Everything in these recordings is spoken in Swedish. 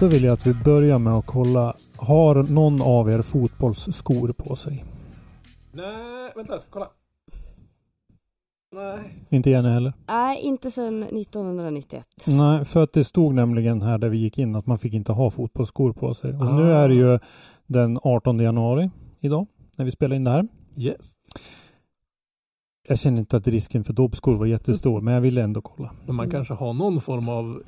Då vill jag att vi börjar med att kolla. Har någon av er fotbollsskor på sig? Nej, vänta jag ska kolla. Nej. Inte Jenny heller? Nej, inte sedan 1991. Nej, för att det stod nämligen här där vi gick in att man fick inte ha fotbollsskor på sig. Och nu Ah. är det ju den 18 januari idag när vi spelar in det här. Yes. Jag känner inte att risken för dobbskor var jättestor, men jag ville ändå kolla. Men man kanske har någon form av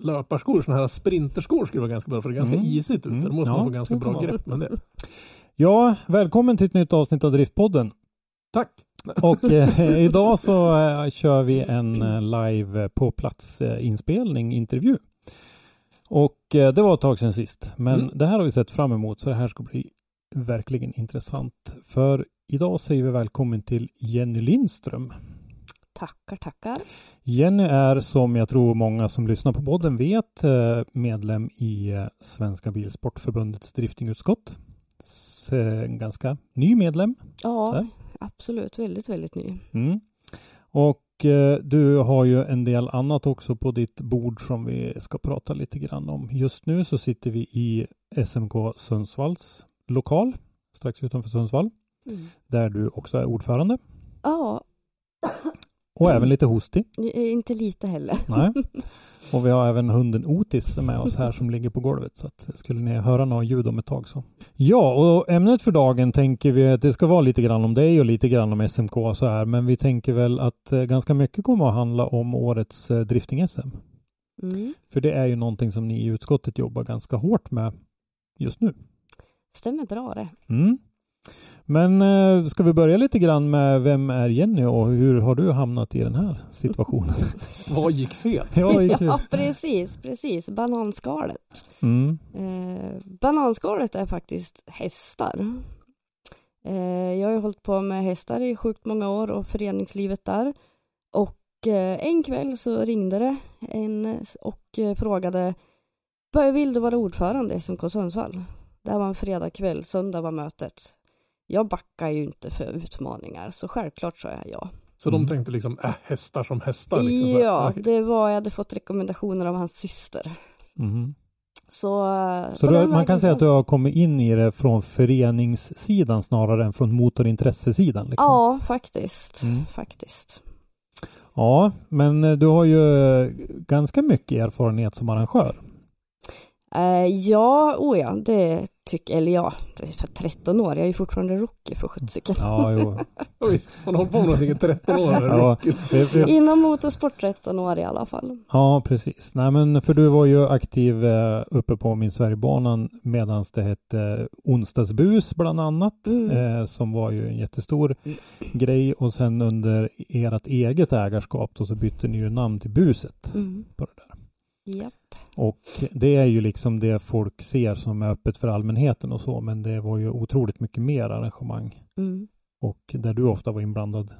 löparskor, sådana här sprinterskor skulle vara ganska bra för det är ganska Mm. isigt ute. Mm. Då måste Ja, man få ganska bra grepp med det. Ja, välkommen till ett nytt avsnitt av Driftpodden. Tack! Och eh, idag så eh, kör vi en eh, live eh, på plats eh, inspelning, intervju. Och eh, det var ett tag sedan sist, men Mm. det här har vi sett fram emot så det här ska bli verkligen intressant. För idag säger vi välkommen till Jenny Lindström. Tackar, tackar. Jenny är som jag tror många som lyssnar på podden vet eh, medlem i eh, Svenska Bilsportförbundets driftingutskott. Eh, En ganska ny medlem. Ja, Där. absolut. Väldigt, väldigt ny. Mm. Och du har ju en del annat också på ditt bord som vi ska prata lite grann om. Just nu så sitter vi i SMK Sundsvalls lokal strax utanför Sundsvall Mm. där du också är ordförande Ja, och även lite hostig. inte lite heller. Nej. Och vi har även hunden Otis med oss här som ligger på golvet så att skulle ni höra något ljud om ett tag så. Ja, och ämnet för dagen tänker vi att det ska vara lite grann om dig och lite grann om SMK så här, men vi tänker väl att eh, ganska mycket kommer att handla om årets eh, drifting-SM. Mm. För det är ju någonting som ni i utskottet jobbar ganska hårt med just nu. Stämmer bra det. Mm. Men eh, ska vi börja lite grann med vem är Jenny och hur har du hamnat i den här situationen? Vad gick fel? ja, gick Ja, precis, precis. Bananskalet. Mm. Eh, bananskalet är faktiskt hästar. Eh, jag har ju hållit på med hästar i sjukt många år och föreningslivet där. Och eh, en kväll så ringde det en och eh, frågade "Vad Vill du vara ordförande i SMK Sundsvall? Det här var en fredagkväll, söndag var mötet. Jag backar ju inte för utmaningar så självklart sa jag ja. Så Mm. de tänkte liksom, äh, hästar som hästar. Liksom. Ja, det var, jag hade fått rekommendationer av hans syster. Mhm. Så, Så du, man kan säga att du har kommit in i det från föreningssidan snarare än från motorintressesidan? Liksom. Ja, faktiskt. Mm. Faktiskt. ja, men du har ju ganska mycket erfarenhet som arrangör. Eh, ja, oh ja, det tycker eller ja, för 13 år. Jag är ju fortfarande rookie för sjuttsiken. Ja, jo. Ja, visst, man har hållit på med någonting i 13 år. ja, det, det, Inom motorsport 13 år i alla fall. ja, precis. Nej, men för du var ju aktiv eh, uppe på min Sverigebanan medan det hette onsdagsbus bland annat, Mm. eh, som var ju en jättestor grej och sen under ert eget ägarskap då så bytte ni ju namn till buset Mm. på det där. Japp. Och det är ju liksom det folk ser som är öppet för allmänheten och så, men det var ju otroligt mycket mer arrangemang Mm. och där du ofta var inblandad.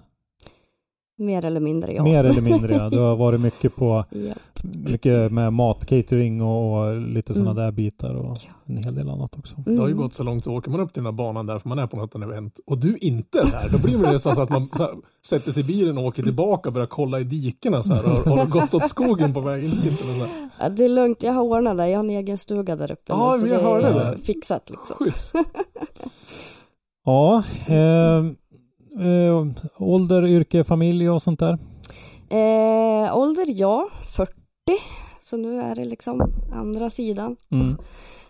Mer eller mindre ja. Mer eller mindre, ja. Du har varit mycket på, Japp. mycket med mat, catering och, och lite sådana Mm. där bitar och Ja. en hel del annat också. Det har ju Mm. gått så långt så åker man upp till den här banan där för man är på något event och du inte är där. Då blir det nästan så att man så här, sätter sig i bilen och åker tillbaka och börjar kolla i dikena så här. Har, har du gått åt skogen på vägen hit? Eller så. Ja, det är lugnt, jag har ordnat det. Jag har en egen stuga där uppe Ja, nu, så jag det hörde är det. fixat liksom. Schysst. Ja, eh, eh, ålder, yrke, familj och sånt där. Eh, ålder ja, 40. Så nu är det liksom andra sidan. Mm.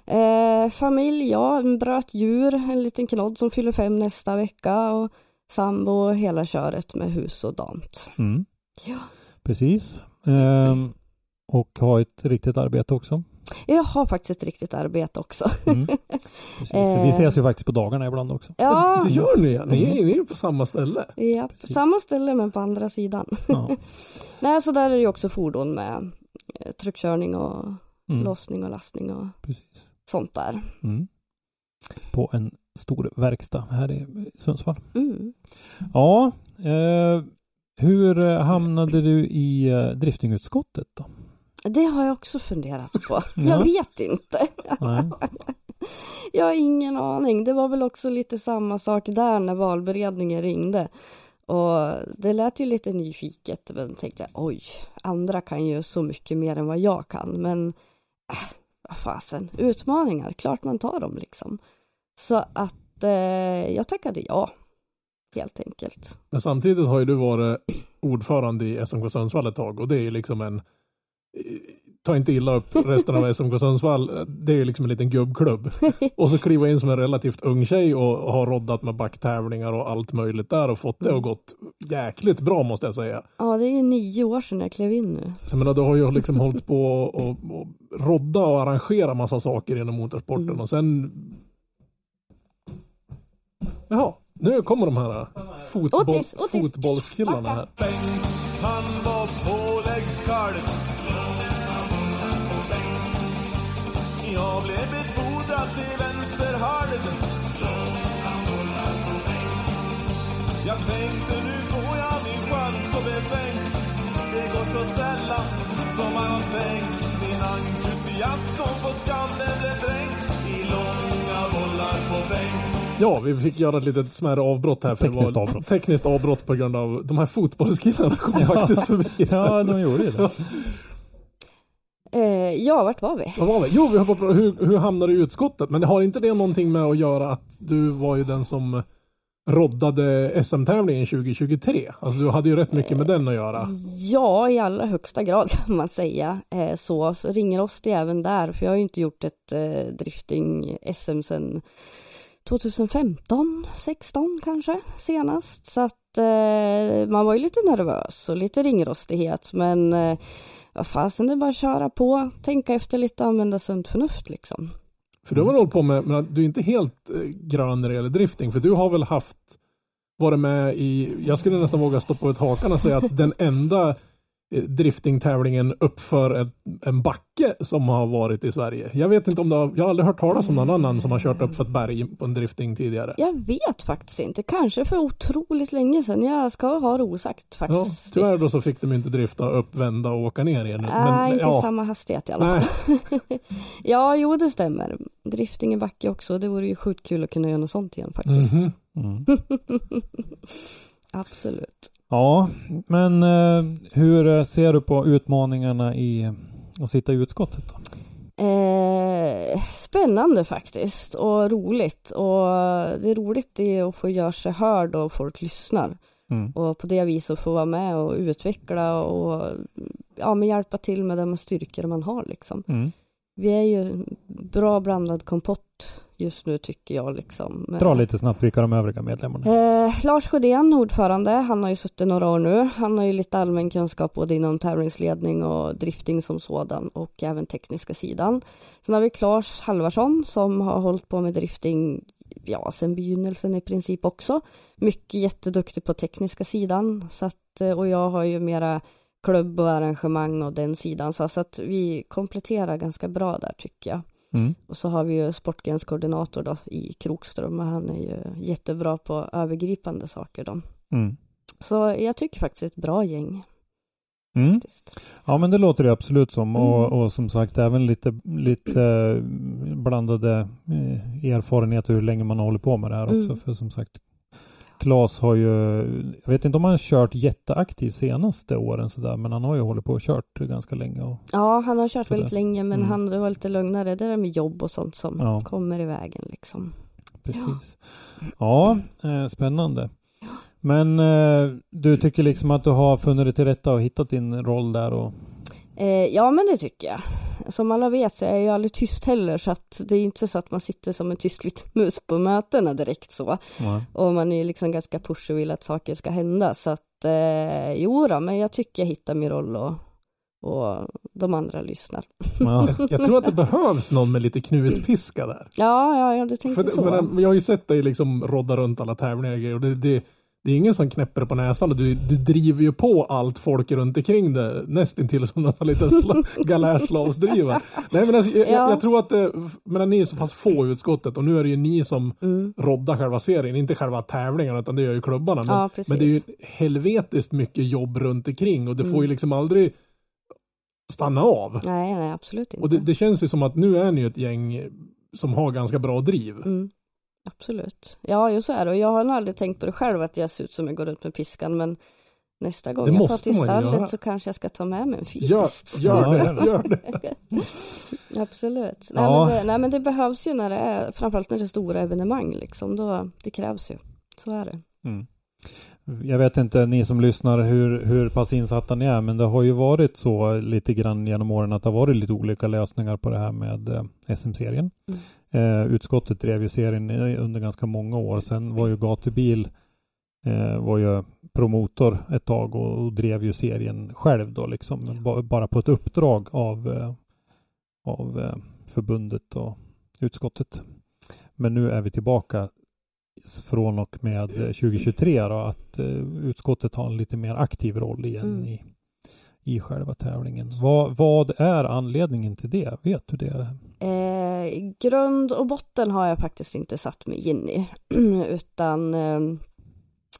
Eh, familj, ja, en bröt djur, en liten knodd som fyller fem nästa vecka och sambo och hela köret med hus och dant. Mm. Ja. Precis. Ehm, och ha ett riktigt arbete också. Jag har faktiskt ett riktigt arbete också. Mm. Precis. Eh. Vi ses ju faktiskt på dagarna ibland också. Ja, Det gör ni. Ni är, ni är på samma ställe. ja Precis. samma ställe men på andra sidan. Ja. Nej, så där är det ju också fordon med eh, tryckkörning och Mm. lossning och lastning och Precis. sånt där. Mm. På en stor verkstad här i Sundsvall. Mm. Ja, eh, hur hamnade du i eh, driftingutskottet då? Det har jag också funderat på. Ja. Jag vet inte. Jag har ingen aning. Det var väl också lite samma sak där när valberedningen ringde. Och det lät ju lite nyfiket. Men tänkte oj, andra kan ju så mycket mer än vad jag kan. Men äh, vad fasen, utmaningar, klart man tar dem liksom. Så att eh, jag tackade ja, helt enkelt. Men samtidigt har ju du varit ordförande i SMK Sundsvall ett tag och det är ju liksom en Ta inte illa upp resten av SMK Sundsvall. Det är ju liksom en liten gubbklubb. Och så kliva in som en relativt ung tjej och, ha roddat med backtävlingar och allt möjligt där och fått det och gått jäkligt bra måste jag säga. Ja, det är ju nio år sedan jag klev in nu. Så jag menar, du har ju liksom hållit på och, och rodda och arrangera massa saker inom motorsporten Mm. och sen Jaha, nu kommer de här fotboll, Otis, Otis. fotbollskillarna här. Så sällan som man har tänkt. Min entusiasm kom på skam den blev dränkt i långa bollar på bänk. Ja, vi fick göra ett litet smärre avbrott här. För det Tekniskt var avbrott. Tekniskt avbrott på grund av de här fotbollskillarna kom faktiskt förbi. Ja, de gjorde ju det. Eh, ja, vart var vi? Vad var vi? Jo, vi har på, hur, hur hamnade du i utskottet? Men har inte det någonting med att göra att du var ju den som roddade SM-tävlingen 2023? Alltså du hade ju rätt mycket med den att göra. Ja, i allra högsta grad kan man säga. Eh, så, så ringer oss det även där, för jag har ju inte gjort ett drifting-SM sedan 2015, 16 kanske senast. Så att eh, man var ju lite nervös och lite ringrostighet, men eh, vad fasen, det är bara att köra på, tänka efter lite och använda sunt förnuft liksom. För du har väl hållit på med, men du är inte helt eh, grön när det gäller drifting, för du har väl haft varit med i, jag skulle nästan våga stoppa ut hakan och säga att den enda driftingtävlingen uppför en, en backe som har varit i Sverige. Jag vet inte om det har, jag har aldrig hört talas om någon annan som har kört upp för ett berg på en drifting tidigare. Jag vet faktiskt inte, kanske för otroligt länge sedan. Jag ska ha det osagt Ja, faktiskt. tyvärr då så fick de inte drifta upp, vända och åka ner igen. Nej, inte i ja, samma hastighet i alla fall. Ja, jo det stämmer. Drifting i backe också. Det vore ju sjukt kul att kunna göra något sånt igen faktiskt. mhm. Mm. Absolut. Ja, men eh, hur eh, ser du på utmaningarna i att sitta i utskottet? Då? Eh, spännande faktiskt och roligt. Och det är roligt är att få göra sig hörd och folk lyssnar. Mm. Och på det viset få vara med och utveckla och ja, men hjälpa till med de styrkor man har liksom. Mm. Vi är ju bra blandad kompott just nu tycker jag liksom. Med- Dra lite snabbt vilka de övriga medlemmarna Eh, Lars Sjödén, ordförande, han har ju suttit några år nu. Han har ju lite allmän kunskap både inom tävlingsledning och drifting som sådan och även tekniska sidan. Sen har vi Claes Halvarsson som har hållit på med drifting ja, sen begynnelsen i princip också. Mycket jätteduktig på tekniska sidan så att, eh, och jag har ju mera klubb och arrangemang och den sidan så, så att vi kompletterar ganska bra där tycker jag. Mm. Och så har vi ju sportgrenskoordinator då i Krokström och han är ju jättebra på övergripande saker då. Mm. Så jag tycker faktiskt ett bra gäng. Mm. Ja men det låter det absolut som och, Mm. och som sagt även lite, lite eh, blandade eh, erfarenheter hur länge man hållit på med det här också. Mm. För som sagt Klas har ju, jag vet inte om han har kört jätteaktivt senaste åren sådär men han har ju hållit på och kört ganska länge. Och, Ja, han har kört Sådär. väldigt länge men Mm. han var lite lugnare. Det där med jobb och sånt som Ja. kommer i vägen liksom. precis. Ja, eh, spännande. Men eh, du tycker liksom att du har funnit dig till rätta och hittat din roll där och Eh, ja men det tycker jag. Som alla vet så är jag aldrig tyst heller så att det är ju inte så att man sitter som en tyst liten mus på mötena direkt så. Nej. Och man är ju liksom ganska push och vill att saker ska hända så att eh, jo då, men jag tycker jag hittar min roll och, och de andra lyssnar. Ja. Jag, tror att det behövs någon med lite knutpiska där. Ja, ja, ja du tänkte För, så. men, jag har ju sett dig liksom rodda runt alla tävlingar och grejer och det, det, det är ingen som knäpper på näsan och du, du driver ju på allt folk runt omkring det nästintill som en liten sla- galärslavsdriva. Nej men alltså, jag, Ja. jag, tror att det, men ni är så pass få i utskottet och nu är det ju ni som Mm. roddar själva serien, inte själva tävlingarna utan det gör ju klubbarna. Men, Ja, men det är ju helvetiskt mycket jobb runt omkring och det får ju Mm. liksom aldrig stanna av. Nej, nej, absolut inte. Och det, det känns ju som att nu är ni ju ett gäng som har ganska bra driv. Mm. Absolut. Ja, ju så är det. Och jag har nog aldrig tänkt på det själv att jag ser ut som jag går runt med piskan, men nästa gång Det jag måste till stallet så kanske jag ska ta med mig en fysiskt. gör gör det, det. gör det. Absolut. Nej, Ja. men det, nej men det behövs ju när det är, framförallt när det är stora evenemang liksom, då, det krävs ju. Så är det. Mm. Jag vet inte, ni som lyssnar, hur, hur pass insatta ni är, men det har ju varit så lite grann genom åren att det har varit lite olika lösningar på det här med eh, SM-serien. Mm. Eh, utskottet drev ju serien under ganska många år. Sen var ju Gatubil eh, var ju promotor ett tag och, och drev ju serien själv då liksom, ba- bara på ett uppdrag av, eh, av eh, förbundet och utskottet. Men nu är vi tillbaka från och med eh, 2023 då, att eh, utskottet har en lite mer aktiv roll igen Mm. i, i själva tävlingen. Vad, vad är anledningen till det? Vet du det? Eh, grund och botten har jag faktiskt inte satt mig in i, utan eh,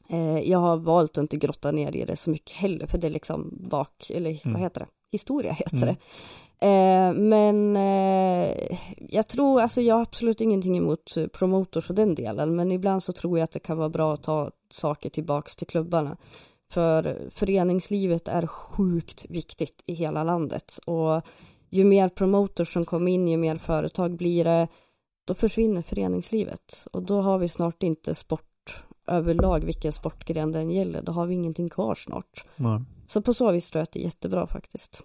eh, jag har valt att inte grotta ner i det så mycket heller, för det är liksom bak, eller Mm. vad heter det? Historia heter Mm. det. Eh, men eh, jag tror, alltså jag har absolut ingenting emot promotors och den delen, men ibland så tror jag att det kan vara bra att ta saker tillbaks till klubbarna. För föreningslivet är sjukt viktigt i hela landet och ju mer promotors som kommer in, ju mer företag blir det, då försvinner föreningslivet. Och då har vi snart inte sport överlag, vilken sportgren den gäller. Då har vi ingenting kvar snart. Nej. Så på så vis tror jag att det är jättebra faktiskt.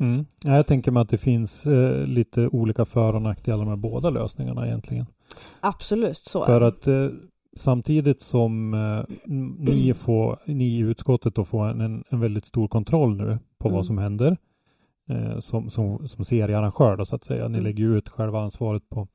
Mm. Ja, Jag tänker mig att det finns eh, lite olika för och nackdelar med båda lösningarna egentligen. Absolut, så För att eh, samtidigt som eh, ni, får, ni i utskottet då får en, en, väldigt stor kontroll nu på Mm. vad som händer eh, som, som, som seriearrangör då så att säga. Ni Mm. lägger ut själva ansvaret på,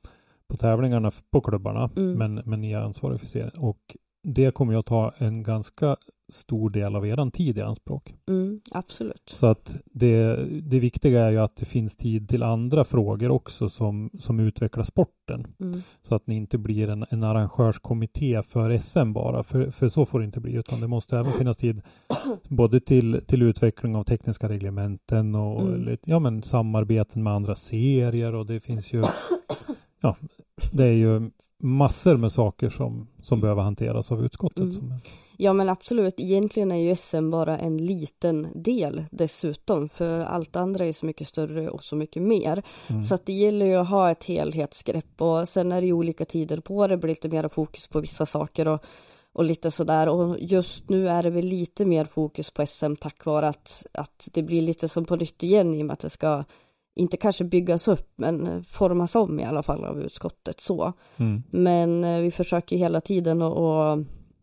på tävlingarna på klubbarna Mm. men, men ni är ansvariga för serien och det kommer ju att ta en ganska stor del av eran tid i anspråk. Mm, absolut. Så att det, det viktiga är ju att det finns tid till andra frågor också som, som utvecklar sporten. Mm. Så att ni inte blir en, en arrangörskommitté för SM bara, för, för så får det inte bli, utan det måste även finnas tid både till, till utveckling av tekniska reglementen och Mm. ja, men samarbeten med andra serier och det finns ju, ja, det är ju massor med saker som, som behöver hanteras av utskottet. Mm. Ja men absolut, egentligen är ju SM bara en liten del dessutom, för allt andra är så mycket större och så mycket mer. mm. Så att det gäller ju att ha ett helhetsgrepp och sen är det ju olika tider på det, blir lite mer fokus på vissa saker och, och lite sådär. Och just nu är det väl lite mer fokus på SM tack vare att, att det blir lite som på nytt igen i och med att det ska inte kanske byggas upp men formas om i alla fall av utskottet så. Mm. Men eh, vi försöker hela tiden att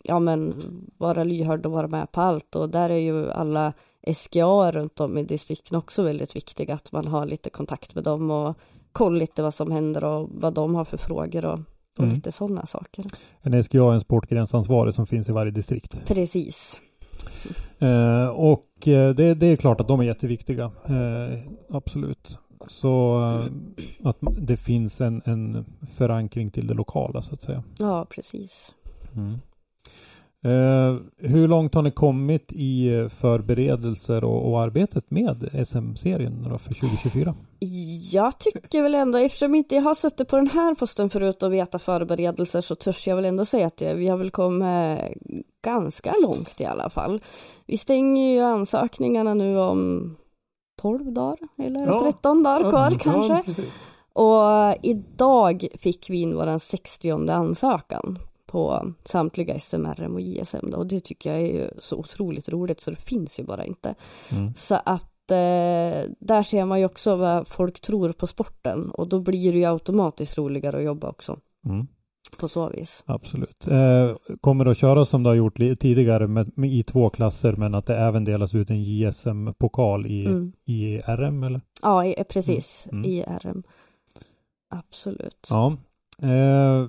ja, men vara lyhörd och vara med på allt och där är ju alla SGA runt om i distrikten också väldigt viktiga att man har lite kontakt med dem och kolla lite vad som händer och vad de har för frågor och, och Mm. lite sådana saker. En SGA är en sportgränsansvarig som finns i varje distrikt. Precis. Eh, och eh, det, det är klart att de är jätteviktiga. Eh, absolut. Så eh, att det finns en, en förankring till det lokala så att säga. Ja, precis. Mm. Eh, hur långt har ni kommit i förberedelser och, och arbetet med SM-serien för 2024? Jag tycker väl ändå, eftersom inte jag har suttit på den här posten förut och veta förberedelser så törs jag väl ändå säga att det, vi har väl kommit ganska långt i alla fall. Vi stänger ju ansökningarna nu om 12 dagar eller Ja. 13 dagar kvar Ja, kanske. precis. Och idag fick vi in våran 60 ansökan på samtliga SMRM och JSM då, och det tycker jag är ju så otroligt roligt så det finns ju bara inte. Mm. Så att eh, där ser man ju också vad folk tror på sporten och då blir det ju automatiskt roligare att jobba också Mm. på så vis. Absolut. Eh, kommer det att köra som det har gjort tidigare med, med, i två klasser men att det även delas ut en JSM-pokal i, Mm. i RM eller? Ja, i, precis. Mm. I RM. Absolut. Ja. Eh,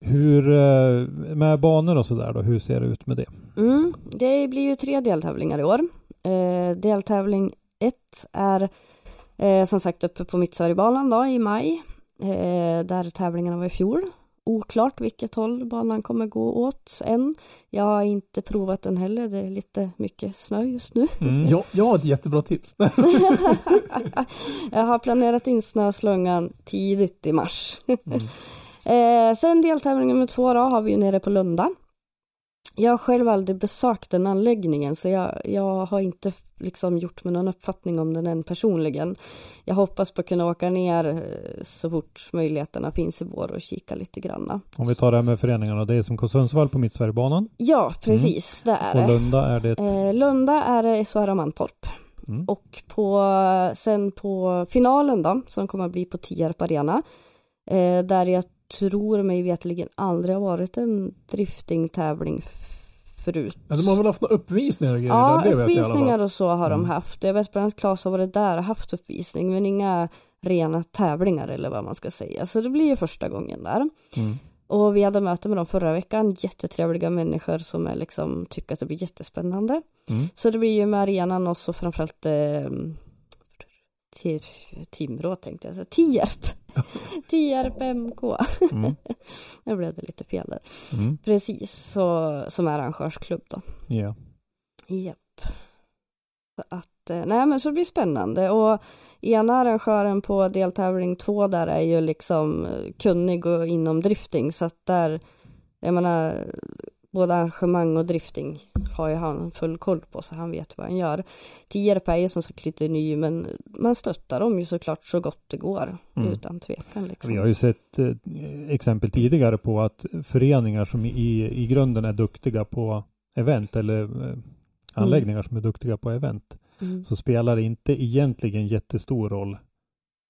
hur, eh, med banor och sådär då, hur ser det ut med det? Mm, det blir ju tre deltävlingar i år. Eh, deltävling ett är eh, som sagt uppe på Mittsverigebanan då i maj. Eh, där tävlingarna var i fjol. Oklart vilket håll banan kommer gå åt än. Jag har inte provat den heller. Det är lite mycket snö just nu. Mm. Jag, jag har ett jättebra tips. jag har planerat in snöslungan tidigt i mars. Mm. Eh, sen deltävling nummer två då har vi ju nere på Lunda. Jag har själv aldrig besökt den anläggningen så jag, jag har inte liksom gjort mig någon uppfattning om den än personligen. Jag hoppas på att kunna åka ner eh, så fort möjligheterna finns i vår och kika lite granna. Om vi tar det här med föreningarna, det är som Sundsvall på Mittsverigebanan Ja, precis, det är och det. Lunda är det Eh, Lunda är det SHR Mantorp. Mm. Och på, sen på finalen då, som kommer att bli på Tierp Arena, eh, där jag tror mig vetligen aldrig har varit en driftingtävling förut. Ja, de har väl haft några uppvisningar och grejer Ja, där, uppvisningar och så har de Mm. haft. Jag vet bland annat Claes har varit där och haft uppvisning, men inga rena tävlingar eller vad man ska säga. Så det blir ju första gången där. Mm. Och vi hade möte med dem förra veckan, jättetrevliga människor som är liksom, tycker att det blir jättespännande. Mm. Så det blir ju med arenan och så framförallt eh, Ti- Timrå tänkte jag säga, Tierp. Tierp MK. Mm. Nu blev det lite fel där. Mm. Precis, så, som är arrangörsklubb då. Ja. Japp. Så att, eh, nej men så blir spännande och ena arrangören på deltävling två där är ju liksom eh, kunnig och inom drifting så att där, jag menar, både arrangemang och drifting har ju han full koll på så han vet vad han gör. Tierp är ju som sagt lite ny men man stöttar dem ju såklart så gott det går Mm. utan tvekan liksom. Vi har ju sett eh, exempel tidigare på att föreningar som i, i grunden är duktiga på event eller eh, anläggningar som är duktiga på event Mm, så spelar det inte egentligen jättestor roll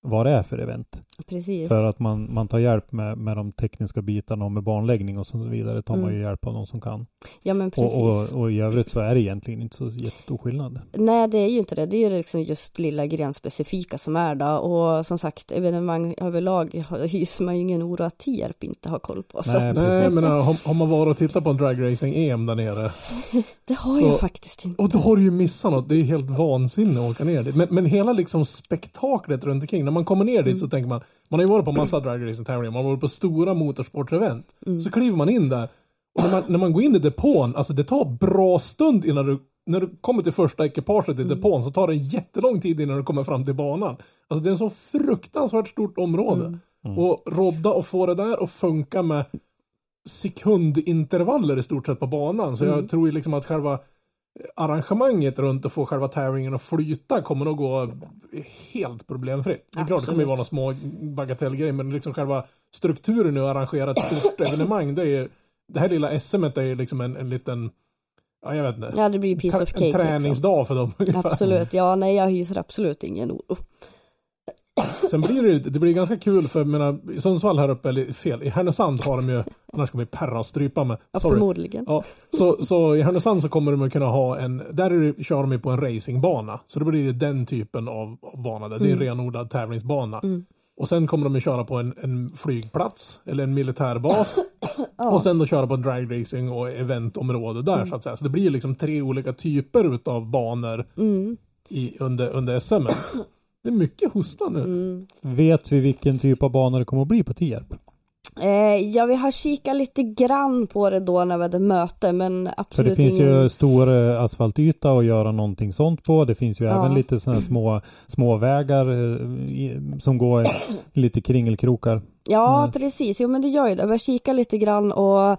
vad det är för event. Precis. För att man, man tar hjälp med, med de tekniska bitarna och med banläggning och så vidare tar man Mm. ju hjälp av de som kan. Ja men precis. Och, och, och i övrigt så är det egentligen inte så jättestor skillnad. Nej, det är ju inte det. Det är ju liksom just lilla grenspecifika som är då. Och som sagt, evenemang överlag hyser man ju ingen oro att Tierp inte har koll på. Så Nej, att, Nej, men äh, har, har man varit och tittat på en dragracing-EM där nere det har så- jag faktiskt inte. och då har du ju missat något. Det är helt vansinne att åka ner dit. Men, men hela liksom spektaklet runt omkring. När man kommer ner dit så tänker man, man har ju varit på massa dragracing-tävlingar, man har varit på stora motorsportevent. Mm. Så kliver man in där och när man, när man går in i depån, alltså det tar bra stund innan du när du kommer till första ekipaget i Mm. depån så tar det en jättelång tid innan du kommer fram till banan. Alltså det är en så fruktansvärt stort område. Mm. Mm. Och rodda och få det där att funka med sekundintervaller i stort sett på banan. Så Mm. jag tror ju liksom att själva arrangemanget runt att få själva tävlingen att flyta kommer nog gå helt problemfritt. Det är klart det kommer ju vara några små bagatellgrejer men liksom själva strukturen nu att arrangera ett stort evenemang det är ju det här lilla SM är ju liksom en, en liten ja jag vet inte Ja, det blir piece of cake. Liksom. träningsdag för dem ungefär. Absolut. Ja, nej, jag hyser absolut ingen oro. Sen blir det, det blir ganska kul för jag menar, i Sundsvall här uppe, eller fel, i Härnösand har de ju, annars kommer vi perra och strypa med. Ja, Sorry. förmodligen. Ja, så, så i Härnösand så kommer de att kunna ha en, där är det, kör de ju på en racingbana. Så då blir det den typen av, av bana där. Det är en Mm. renodlad tävlingsbana. Mm. Och sen kommer de att köra på en, en flygplats eller en militärbas. Ja. Och sen då köra på dragracing och eventområde där så att säga. Så det blir liksom tre olika typer utav banor Mm. i, under, under SM. Det är mycket hosta nu. Mm. Vet vi vilken typ av banor det kommer att bli på Tierp? Eh, ja, vi har kikat lite grann på det då när vi hade möte, men För absolut det finns ingen... ju stor eh, asfaltyta att göra någonting sånt på. Det finns ju Ja. även lite sådana små, små vägar eh, i, som går lite kringelkrokar. Ja, Mm. precis. Jo, men det gör ju det. Vi har kikat lite grann och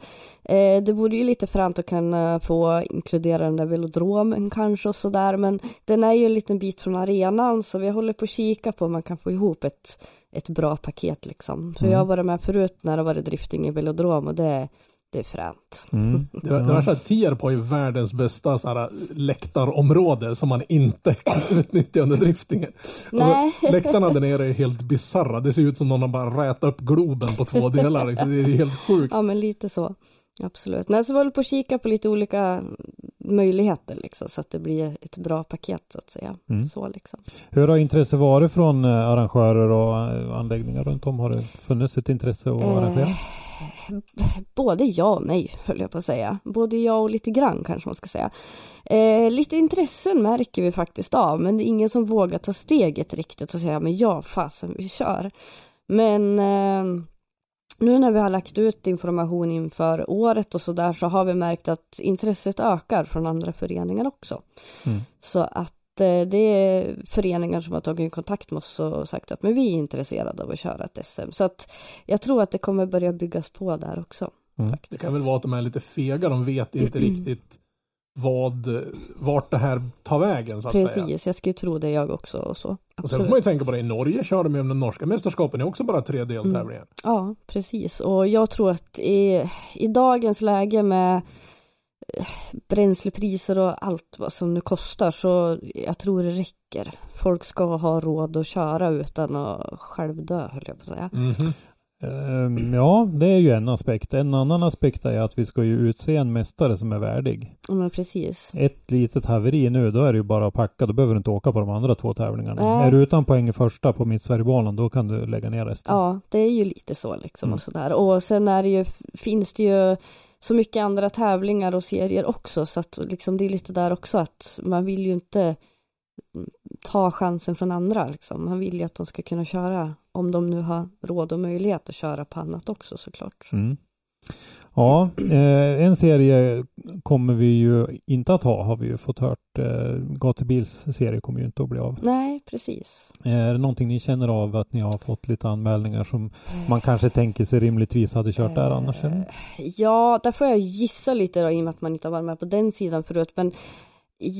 eh, det vore ju lite fränt att kunna få inkludera den där velodromen kanske och sådär. Men den är ju en liten bit från arenan så vi håller på att kika på om man kan få ihop ett, ett bra paket liksom. För Mm. jag har varit med förut när det varit drifting i velodrom och det, det är fränt. Mm. Det, det värsta att Tierp har ju världens bästa så här, läktarområde som man inte kan utnyttja under driftingen. Nej. Alltså, läktarna där nere är helt bisarra. Det ser ut som någon har bara rätat upp Globen på två delar. Det är helt sjukt. Ja men lite så. Absolut. Nej, så vi håller på att kika på lite olika möjligheter liksom, så att det blir ett bra paket så att säga. Mm. Så liksom. Hur har intresse varit från eh, arrangörer och eh, anläggningar runt om? Har det funnits ett intresse att arrangera? Både ja och nej, höll jag på att säga. Både ja och lite grann kanske man ska säga. Eh, lite intressen märker vi faktiskt av, men det är ingen som vågar ta steget riktigt och säga men ja, fasen, vi kör. Men eh, nu när vi har lagt ut information inför året och så där så har vi märkt att intresset ökar från andra föreningar också. Mm. Så att det är föreningar som har tagit kontakt med oss och sagt att men vi är intresserade av att köra ett SM. Så att jag tror att det kommer börja byggas på där också. Mm. Det kan väl vara att de är lite fega. De vet inte riktigt vad, vart det här tar vägen så att säga. Precis, jag skulle tro det jag också och så. Och sen får man ju tänka på det, i Norge kör de ju de norska mästerskapen, det är också bara tre deltävlingar. Ja, precis. Och jag tror att i, i dagens läge med eh, bränslepriser och allt vad som nu kostar så jag tror det räcker. Folk ska ha råd att köra utan att själv dö, höll jag på att säga. Mhm. Ehm, ja, det är ju en aspekt. En annan aspekt är att vi ska ju utse en mästare som är värdig. Men precis. Ett litet haveri nu, då är det ju bara att packa. Då behöver du inte åka på de andra två tävlingarna. Nej. Är du utan poäng i första på Mittsverigebanan, då kan du lägga ner resten. Ja, det är ju lite så liksom Mm. och sådär. Och sen är det ju, finns det ju så mycket andra tävlingar och serier också så att liksom det är lite där också att man vill ju inte mm, ta chansen från andra liksom. Man vill ju att de ska kunna köra om de nu har råd och möjlighet att köra på annat också såklart. Mm. Ja, eh, en serie kommer vi ju inte att ha, har vi ju fått hört. Eh, Gatubils serie kommer ju inte att bli av. Nej, precis. Eh, Är det någonting ni känner av att ni har fått lite anmälningar som man kanske tänker sig rimligtvis hade kört där annars? Eller? Eh, Ja, där får jag gissa lite då i och med att man inte har varit med på den sidan förut. Men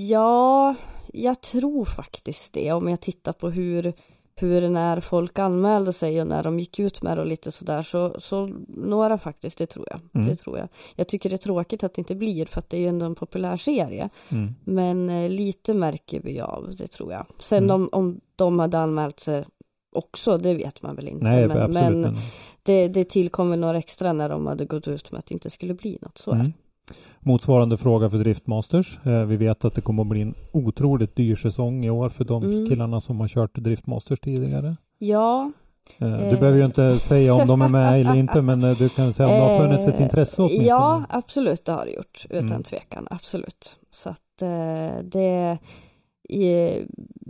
ja, jag tror faktiskt det om jag tittar på hur, hur när folk anmälde sig och när de gick ut med det och lite sådär så, så några faktiskt, det tror jag. Mm. Det tror jag. Jag tycker det är tråkigt att det inte blir för att det är ju ändå en populär serie. Mm. Men eh, lite märker vi av det tror jag. Sen Mm. om, om de hade anmält sig också, det vet man väl inte. Nej, men, absolut. men men- det, det tillkommer några extra när de hade gått ut med att det inte skulle bli något. Så är det. Motsvarande fråga för Driftmasters. Eh, vi vet att det kommer att bli en otroligt dyr säsong i år för de Mm. killarna som har kört Driftmasters tidigare. Ja, Eh, du Eh. behöver ju inte säga om de är med eller inte, men eh, du kan säga om det har funnits ett Eh, intresse åtminstone. Ja, absolut, det har det gjort. Utan Mm. tvekan, absolut. Så att eh, det...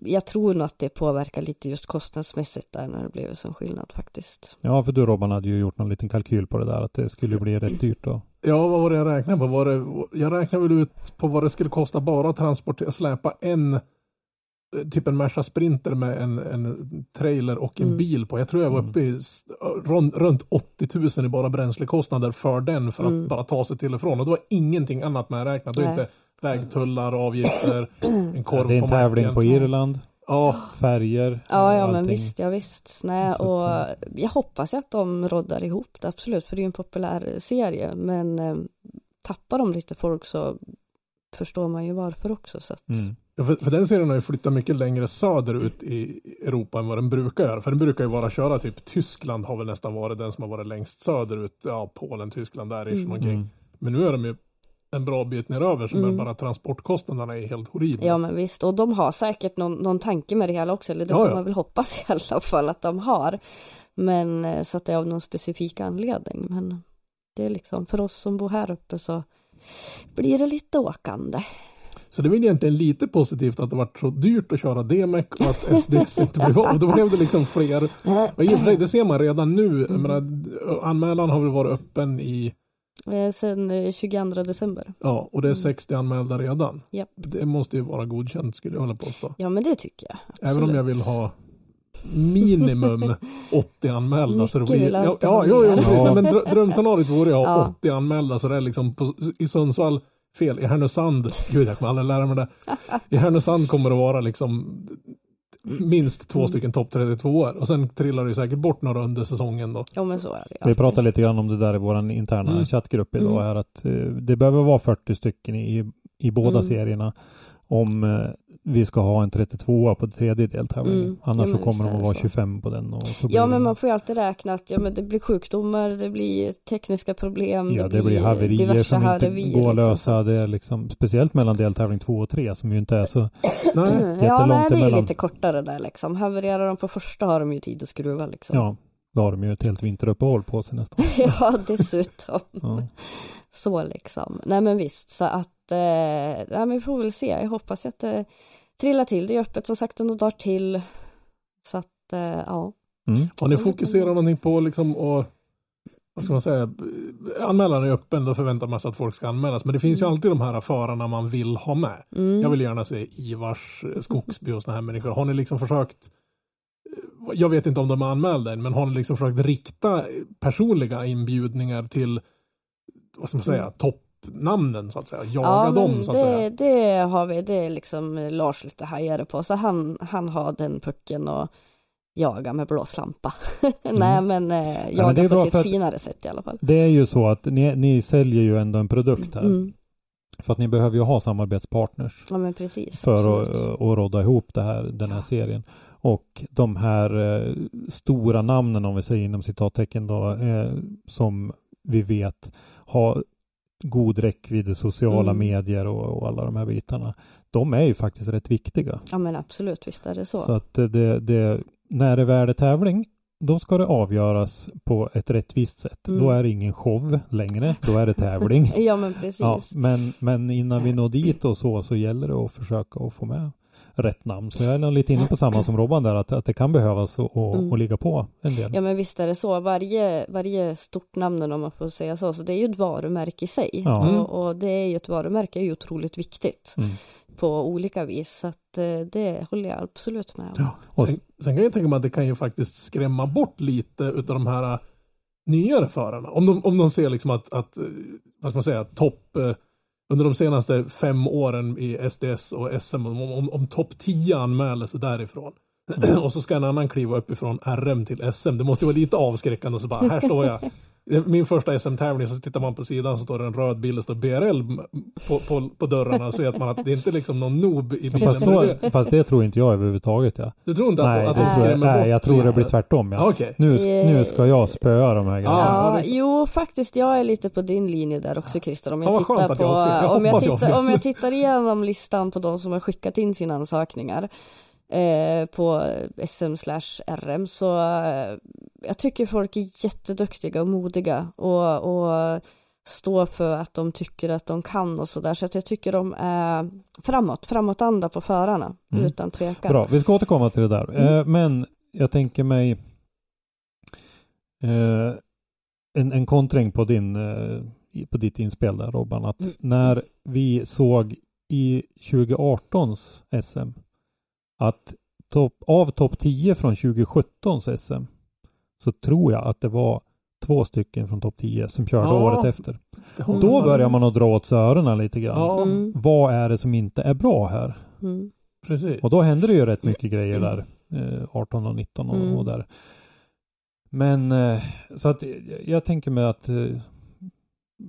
Jag tror nog att det påverkar lite just kostnadsmässigt där när det blev en sån skillnad faktiskt. Ja, för du Robban hade ju gjort någon liten kalkyl på det där att det skulle bli rätt dyrt då. Ja, vad var det jag räknade på? Var det, jag räknade väl ut på vad det skulle kosta bara att transportera, släpa en typ en Merca Sprinter med en, en trailer och en Mm. bil på. Jag tror jag var Mm. uppe i s- runt, runt 80 000 i bara bränslekostnader för den för att Mm. bara ta sig till och från. Och då var ingenting annat med räknat. Det är inte vägtullar, avgifter, en korv det är en på tävling macken. på Irland, Ja, färger. Ja, eh, ja men allting. visst, ja visst. Nej, och att, jag hoppas ju att de roddar ihop det, absolut, för det är ju en populär serie. Men eh, tappar de lite folk så förstår man ju varför också. Så att, Mm. Ja, för, för den serien har ju flyttat mycket längre söderut i Europa än vad den brukar göra. För den brukar ju vara köra typ Tyskland har väl nästan varit den som har varit längst söderut. Ja, Polen, Tyskland där Mm. mm. omkring. Mm. Men nu är de ju en bra bit neröver som Mm. är bara transportkostnaderna är helt horribla. Ja men visst, och de har säkert någon, någon tanke med det hela också, eller det Ja, får ja. man väl hoppas i alla fall att de har. Men eh, så att det är av någon specifik anledning. Men det är liksom för oss som bor här uppe så blir det lite åkande. Så det väl egentligen lite positivt att det varit så dyrt att köra DMEC och att SDS inte blev av. Då blev det liksom fler. Och i och för sig, det ser man redan nu. Jag menar, anmälan har väl varit öppen i, Sen eh, 22 december. ja, och det är 60 anmälda redan. Japp. Det måste ju vara godkänt skulle jag vilja påstå. Ja men det tycker jag. Även om jag absolut. vill ha minimum 80 anmälda. så det blir, ja, ja, mer. precis. Ja. Men drö- drömscenariot vore att ha Ja. 80 anmälda så det är liksom på, i Sundsvall, fel, i Härnösand, gud jag kommer aldrig lära mig det. I Härnösand kommer det vara liksom minst två Mm. stycken topp 32 år och sen trillar det säkert bort några under säsongen då. Ja men så är det Vi alltid. pratade lite grann om det där i vår interna Mm. chattgrupp idag Mm. här att eh, det behöver vara 40 stycken i, i båda Mm. serierna om eh, vi ska ha en 32 på tredje deltävlingen. Mm. Annars Ja, så kommer de att det vara så. 25 på den. Och Ja det- men man får ju alltid räkna att ja, men det blir sjukdomar, det blir tekniska problem, Ja, det blir haverier som inte haverier, går att liksom, lösa. Det är liksom, speciellt mellan deltävling 2 och 3 som ju inte är så Nej, Ja, jättelångt nej, det är emellan. lite kortare där liksom. Havererar de på första har de ju tid att skruva liksom. Ja, då har de ju ett helt vinteruppehåll på sig nästan. ja, dessutom. Ja. Så liksom. Nej men visst, så att, eh, nej men vi får väl se. Jag hoppas att det trillar till. Det är öppet som sagt några dagar till. Så att, eh, ja. Mm. Har ni fokuserat någonting på liksom och vad ska man säga, anmälan är öppen, då förväntar man sig att folk ska anmälas. Men det finns ju Mm. alltid de här förarna man vill ha med. Mm. Jag vill gärna se Ivars, eh, Skogsby och såna här människor. Har ni liksom försökt, eh, jag vet inte om de är anmälda än, men har ni liksom försökt rikta personliga inbjudningar till, vad ska man säga, Mm. Toppnamnen så att säga? Jaga Ja, dem men så att det, säga. det har vi, det är liksom eh, Lars lite hajare på. Så han, han har den pucken och jagar med blåslampa. Nej men eh, är jagar bra på ett lite finare sätt i alla fall. Det är ju så att ni, ni säljer ju ändå en produkt här. Mm. För att ni behöver ju ha samarbetspartners. Ja men precis. för att, att rodda ihop det här, den här Ja. serien. Och de här eh, stora namnen, om vi säger inom citattecken då, eh, som vi vet har god räckvidd sociala Mm. medier och, och alla de här bitarna. De är ju faktiskt rätt viktiga. Ja men absolut, visst är det så. Så att det, det, när det väl är tävling, då ska det avgöras på ett rättvist sätt. Mm. Då är det ingen show längre, då är det tävling. Ja men precis. Ja, men, men innan vi når dit och så, så gäller det att försöka att få med rätt namn. Så jag är lite inne på samma som Robban där, att, att det kan behövas och, och, Mm. och ligga på en del. Ja men visst är det så. Varje, varje stort namn om man får säga så, så det är ju ett varumärke i sig. Ja. Mm. Och, och det är ju ett varumärke är ju otroligt viktigt Mm. på olika vis. Så att eh, det håller jag absolut med om. Ja, och, Sen, sen kan jag tänka mig att det kan ju faktiskt skrämma bort lite utav de här nyare förarna. Om de, om de ser liksom att, att äh, vad ska man säga, topp äh, under de senaste fem åren i SDS och SM, om, om, om topp 10 anmäler sig därifrån. och så ska en annan kliva upp ifrån RM till SM. Det måste ju vara lite avskräckande så bara, här står jag. Min första SM-tävling så tittar man på sidan så står det en röd bil och står BRL på, på, på dörrarna så vet man att det är inte liksom någon noob i bilen. fast, så, fast det tror inte jag överhuvudtaget. Ja. Du tror inte att, Nej, att det de skrämmer bort nej, jag tror det blir tvärtom. Ja, Ja. Okej. Nu, nu ska jag spöa de här grejerna. Ja, Ja, jo faktiskt jag är lite på din linje där också Christer. Om jag skönt tittar att på, jag. Jag om, jag tittar, om jag tittar igenom listan på de som har skickat in sina ansökningar eh, på SM slash RM så eh, jag tycker folk är jätteduktiga och modiga och, och står för att de tycker att de kan och sådär. Så att jag tycker de är framåt, framåtanda på förarna Mm. utan tvekan. Bra, vi ska återkomma till det där. Mm. Eh, men jag tänker mig eh, en, en kontring på, din, eh, på ditt inspel där Robban. Att Mm. när vi såg i 2018s SM att topp, av topp 10 från 2017s SM så tror jag att det var två stycken från topp 10 som körde Ja. året efter. Mm. Då börjar man att dra åt sig öronen lite grann. Ja, Mm, Vad är det som inte är bra här? mm, precis. Och då hände det ju rätt mycket grejer där. Eh, 18 och 19 och, Mm. och där. Men eh, så att eh, jag tänker mig att eh,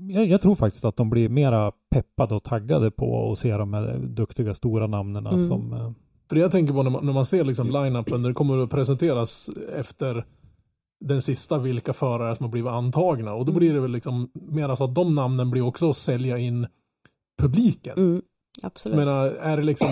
jag, jag tror faktiskt att de blir mera peppade och taggade på att se de här duktiga stora namnen Mm. som För jag tänker på när man, när man ser liksom line-upen när det kommer att presenteras efter den sista vilka förare som har blivit antagna och då Mm. blir det väl liksom mer så att de namnen blir också att sälja in publiken. mm, Jag absolut. menar, är det liksom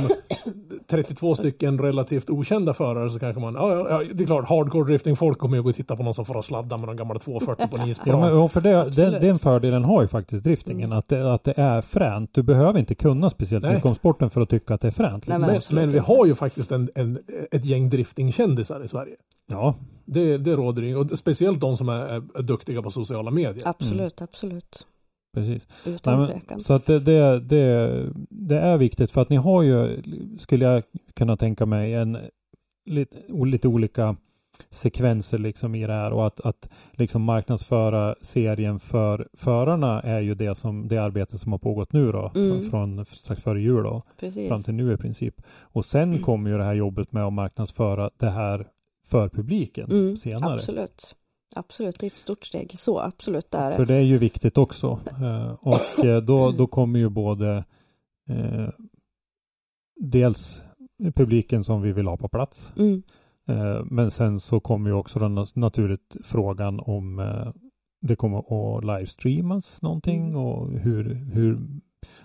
32 stycken relativt okända förare så kanske man, ja, ja, ja det är klart, hardcore drifting folk kommer ju gå och titta på någon som får sladda med någon gammal 240 på en Ja, isplan. men, för det, den, den fördelen har ju faktiskt driftingen. Mm. Att, det, att det är fränt. Du behöver inte kunna speciellt mycket om sporten för att tycka att det är fränt. Nej, men men, men vi har ju faktiskt en, en, ett gäng driftingkändisar i Sverige. Ja, Det, det råder ju, och speciellt de som är, är duktiga på sociala medier. Absolut, absolut. Precis. Utan Nej, men, så att det, det, det, det är viktigt för att ni har ju, skulle jag kunna tänka mig, en lite, lite olika sekvenser liksom i det här och att, att liksom marknadsföra serien för förarna är ju det som det arbete som har pågått nu då Mm. från, strax före jul då Precis. fram till nu i princip. Och sen kommer ju det här jobbet med att marknadsföra det här för publiken Mm, senare. Absolut. Absolut, det är ett stort steg. Så absolut, det är För det. är ju viktigt också. Eh, och eh, då, då kommer ju både eh, dels publiken som vi vill ha på plats. Mm. Eh, men sen så kommer ju också den nat- naturligt frågan om eh, det kommer att livestreamas någonting Mm. och hur, hur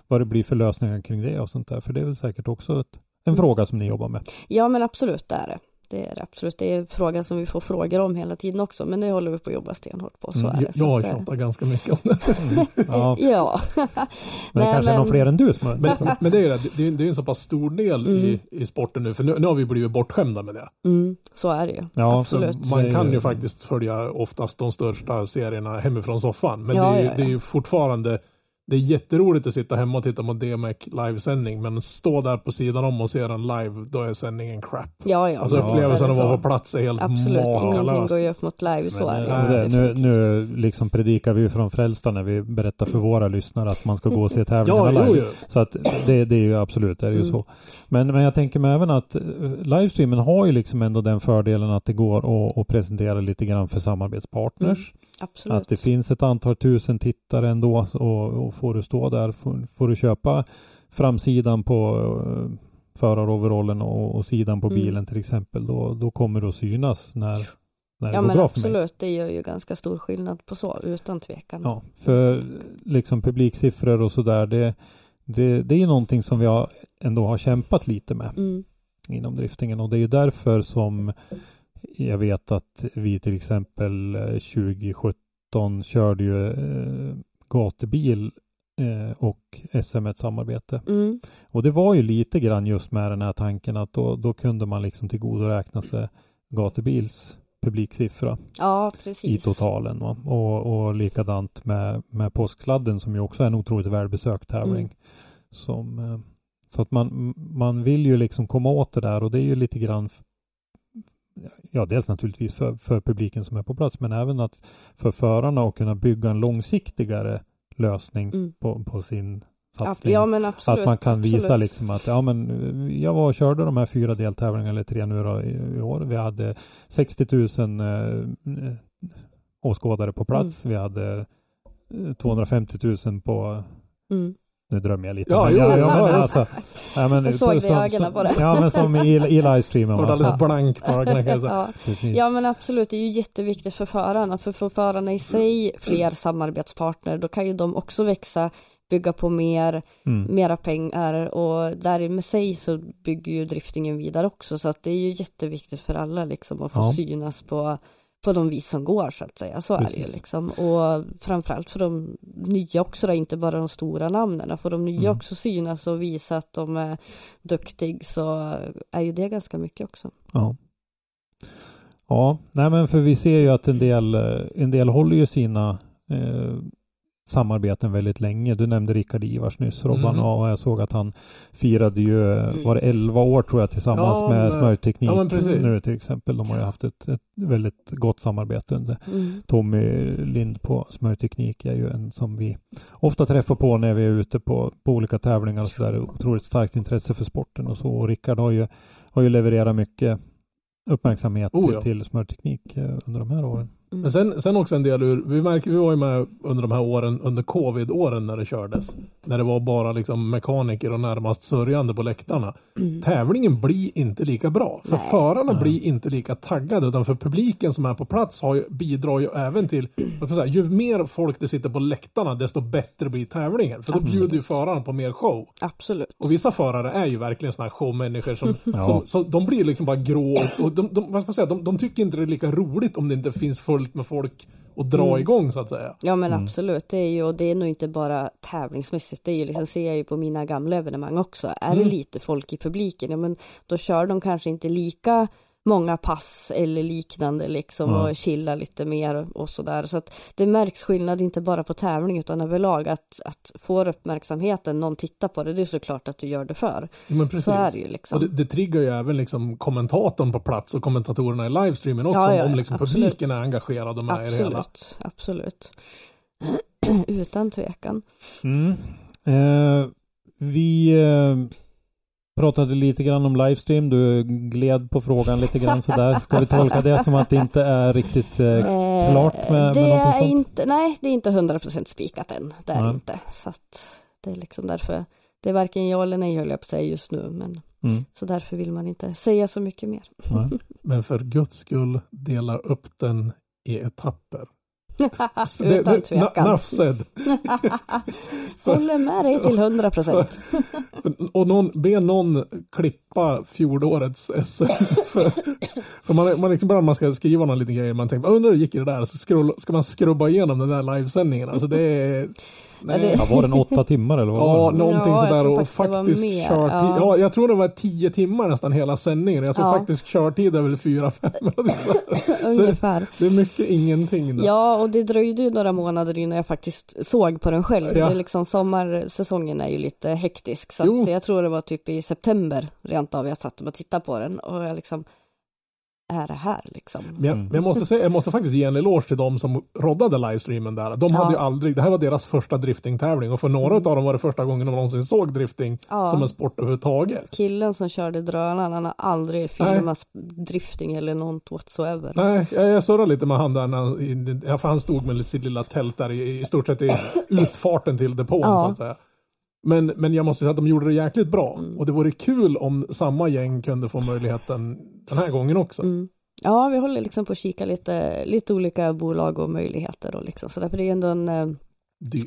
vad det blir för lösningar kring det och sånt där. För det är väl säkert också ett, en Mm. fråga som ni jobbar med. Ja men absolut, det är det. Det är det absolut. Det är en fråga som vi får frågor om hela tiden också. Men det håller vi på att jobba stenhårt på. Så Mm, är det. Så Jag har att, eh, ganska mycket om det. Mm. Ja, Ja. men Nej, kanske men- någon fler än du som har Men, men det är ju det, det är, det är en så pass stor del i, Mm. i sporten nu, för nu, nu har vi blivit bortskämda med det. Mm, så är det ju. Ja, absolut. man Det är kan ju- ju faktiskt följa oftast de största serierna hemifrån soffan. Men Ja, det, är ju, ja, ja. det är ju fortfarande det är jätteroligt att sitta hemma och titta på DMEC livesändning men stå där på sidan om och se den live, då är sändningen crap. Ja, ja. Alltså upplevelsen att vara på plats är helt Absolut, ingenting makalös. går ju upp mot live. Så Men, är det eh, ju. det, nu, nu liksom predikar vi från Frälsta när vi berättar för våra lyssnare att man ska gå och se tävlingarna Ja, live. jo. Så att det, det är ju absolut, det är ju Mm. så. Men, men jag tänker mig även att eh, livestreamen har ju liksom ändå den fördelen att det går att, att presentera lite grann för samarbetspartners. Absolut. Att det finns ett antal tusen tittare ändå och, och får du stå där, får, får du köpa framsidan på uh, föraroverallen och, och sidan på Mm. bilen till exempel, då, då kommer du att synas när, när det Ja går men bra för mig. absolut, det gör ju ganska stor skillnad på så, utan tvekan. Ja, för liksom publiksiffror och sådär, det, det, det är ju någonting som vi har, ändå har kämpat lite med Mm. inom driftingen och det är ju därför som jag vet att vi till exempel eh, 2017 körde ju eh, gatubil eh, och SM ett samarbete. Mm. Och det var ju lite grann just med den här tanken att då, då kunde man liksom tillgodoräkna sig gatubils publiksiffra Ja, i totalen. Va? Och, och likadant med, med påsksladden som ju också är en otroligt välbesökt tävling. Mm. Som, eh, så att man, man vill ju liksom komma åt det där och det är ju lite grann Ja, dels naturligtvis för, för publiken som är på plats men även att för förarna att kunna bygga en långsiktigare lösning Mm. på, på sin satsning. Ja men absolut. att man kan visa absolut. liksom att ja men eh, jag var och körde de här fyra deltävlingarna eller tre nu då, i, i år. Vi hade 60 000 eh, eh, åskådare på plats. Mm. Vi hade eh, 250 000 på Mm. Nu drömmer jag lite. Ja, men, jo, ja, men ja. alltså, ja, men, Jag såg det i som- ögonen som- på det. Ja, men som i, i livestreamen. Var alldeles blank bara kan jag säga. Ja. ja men absolut, det är ju jätteviktigt för förarna. För får förarna i sig fler samarbetspartner, då kan ju de också växa, bygga på mer, Mm. mera pengar och där med sig så bygger ju driftingen vidare också. Så att det är ju jätteviktigt för alla liksom att få Ja. synas på på de vis som går så att säga. Så är det ju Precis. liksom. Och framförallt för de nya också, då, inte bara de stora namnen. Får de nya Mm. också synas och visa att de är duktig så är ju det ganska mycket också. Ja. Ja, nej men för vi ser ju att en del, en del håller ju sina eh, samarbeten väldigt länge. Du nämnde Rickard Ivars nyss Robban Mm. och jag såg att han firade ju, eh, var det 11 år tror jag tillsammans Ja, med Smörjteknik ja, nu till exempel. De har ju haft ett, ett väldigt gott samarbete under Mm. Tommy Lind på Smörteknik är ju en som vi ofta träffar på när vi är ute på, på olika tävlingar och så där. Otroligt starkt intresse för sporten och så. Och Rickard har ju, har ju levererat mycket uppmärksamhet Oh, till, ja. till Smörteknik eh, under de här åren. Mm. Men sen, sen också en del ur, vi märker, vi var ju med under de här åren, under covid-åren när det kördes. När det var bara liksom mekaniker och närmast sörjande på läktarna. Mm. Tävlingen blir inte lika bra. För Nej. förarna Nej. blir inte lika taggade. Utan för publiken som är på plats har ju, bidrar ju även till, säga, ju mer folk det sitter på läktarna desto bättre blir tävlingen. För då Absolut. bjuder ju förarna på mer show. Absolut. Och vissa förare är ju verkligen sådana här showmänniskor som, Ja. som, som de blir liksom bara grå och, de, de, vad ska man säga, de, de tycker inte det är lika roligt om det inte finns fullt med folk att dra Mm. igång så att säga. Ja men Mm. absolut, det är ju, och det är nog inte bara tävlingsmässigt, det är ju liksom, ser jag ju på mina gamla evenemang också. Är Mm. det lite folk i publiken, ja men då kör de kanske inte lika många pass eller liknande liksom Ja. och chilla lite mer och sådär. Så att det märks skillnad inte bara på tävling utan överlag att, att får uppmärksamheten, någon tittar på det, det är såklart att du gör det för. Men precis. Så är det ju liksom. Och det, det triggar ju även liksom kommentatorn på plats och kommentatorerna i livestreamen också. Ja, ja, om liksom absolut. publiken är engagerad och med i det hela. Absolut, absolut. Utan tvekan. Mm. Eh, vi eh, pratade lite grann om livestream. Du gled på frågan lite grann sådär. Ska vi tolka det som att det inte är riktigt eh, Eh, klart med, med det är sånt? inte, nej, det är inte 100% spikat än. Det är Nej. inte. Så att det är liksom därför, det är varken ja eller nej höll jag på att säga just nu, men Mm. så därför vill man inte säga så mycket mer. Nej. Men för guds skull dela upp den i etapper. Utan tvekan. na- Enough said. Håller med dig till 100%. Och någon, be någon klippa fjolårets SM. för för man, man liksom bara man ska skriva någon liten grej, man tänker, "Vad undrar hur gick det där? Så skrull, ska man skrubba igenom den där livesändningen. Alltså det är... Nej. det- Ja, var den åtta timmar eller vad Ja, var det? någonting Ja, sådär och faktiskt körtid. ja. Ja. jag tror det var tio timmar nästan hela sändningen. Jag tror Ja. faktiskt körtid är väl fyra, fem. Ungefär. det är mycket ingenting. Då. Ja, och det dröjde ju några månader innan jag faktiskt såg på den själv. Ja. Det är liksom sommarsäsongen är ju lite hektisk. Så jag tror det var typ i september rent av jag satt och tittade på den och jag liksom är det här liksom? Men jag, Mm. men jag måste säga, jag måste faktiskt ge en eloge till de som roddade livestreamen där. De Ja. hade ju aldrig, det här var deras första driftingtävling och för några av dem var det första gången de någonsin såg drifting Ja. som en sport överhuvudtaget. Killen som körde drönaren, han har aldrig filmat drifting eller något whatsoever. Nej, jag, jag surrade lite med han där när han, för han stod med sitt lilla tält där i, i stort sett i utfarten till depån Ja. så att säga. Men, men jag måste säga att de gjorde det jäkligt bra. Mm. Och det vore kul om samma gäng kunde få möjligheten den här gången också. Mm. Ja, vi håller liksom på att kika lite, lite olika bolag och möjligheter och liksom sådär, för det är ändå en eh,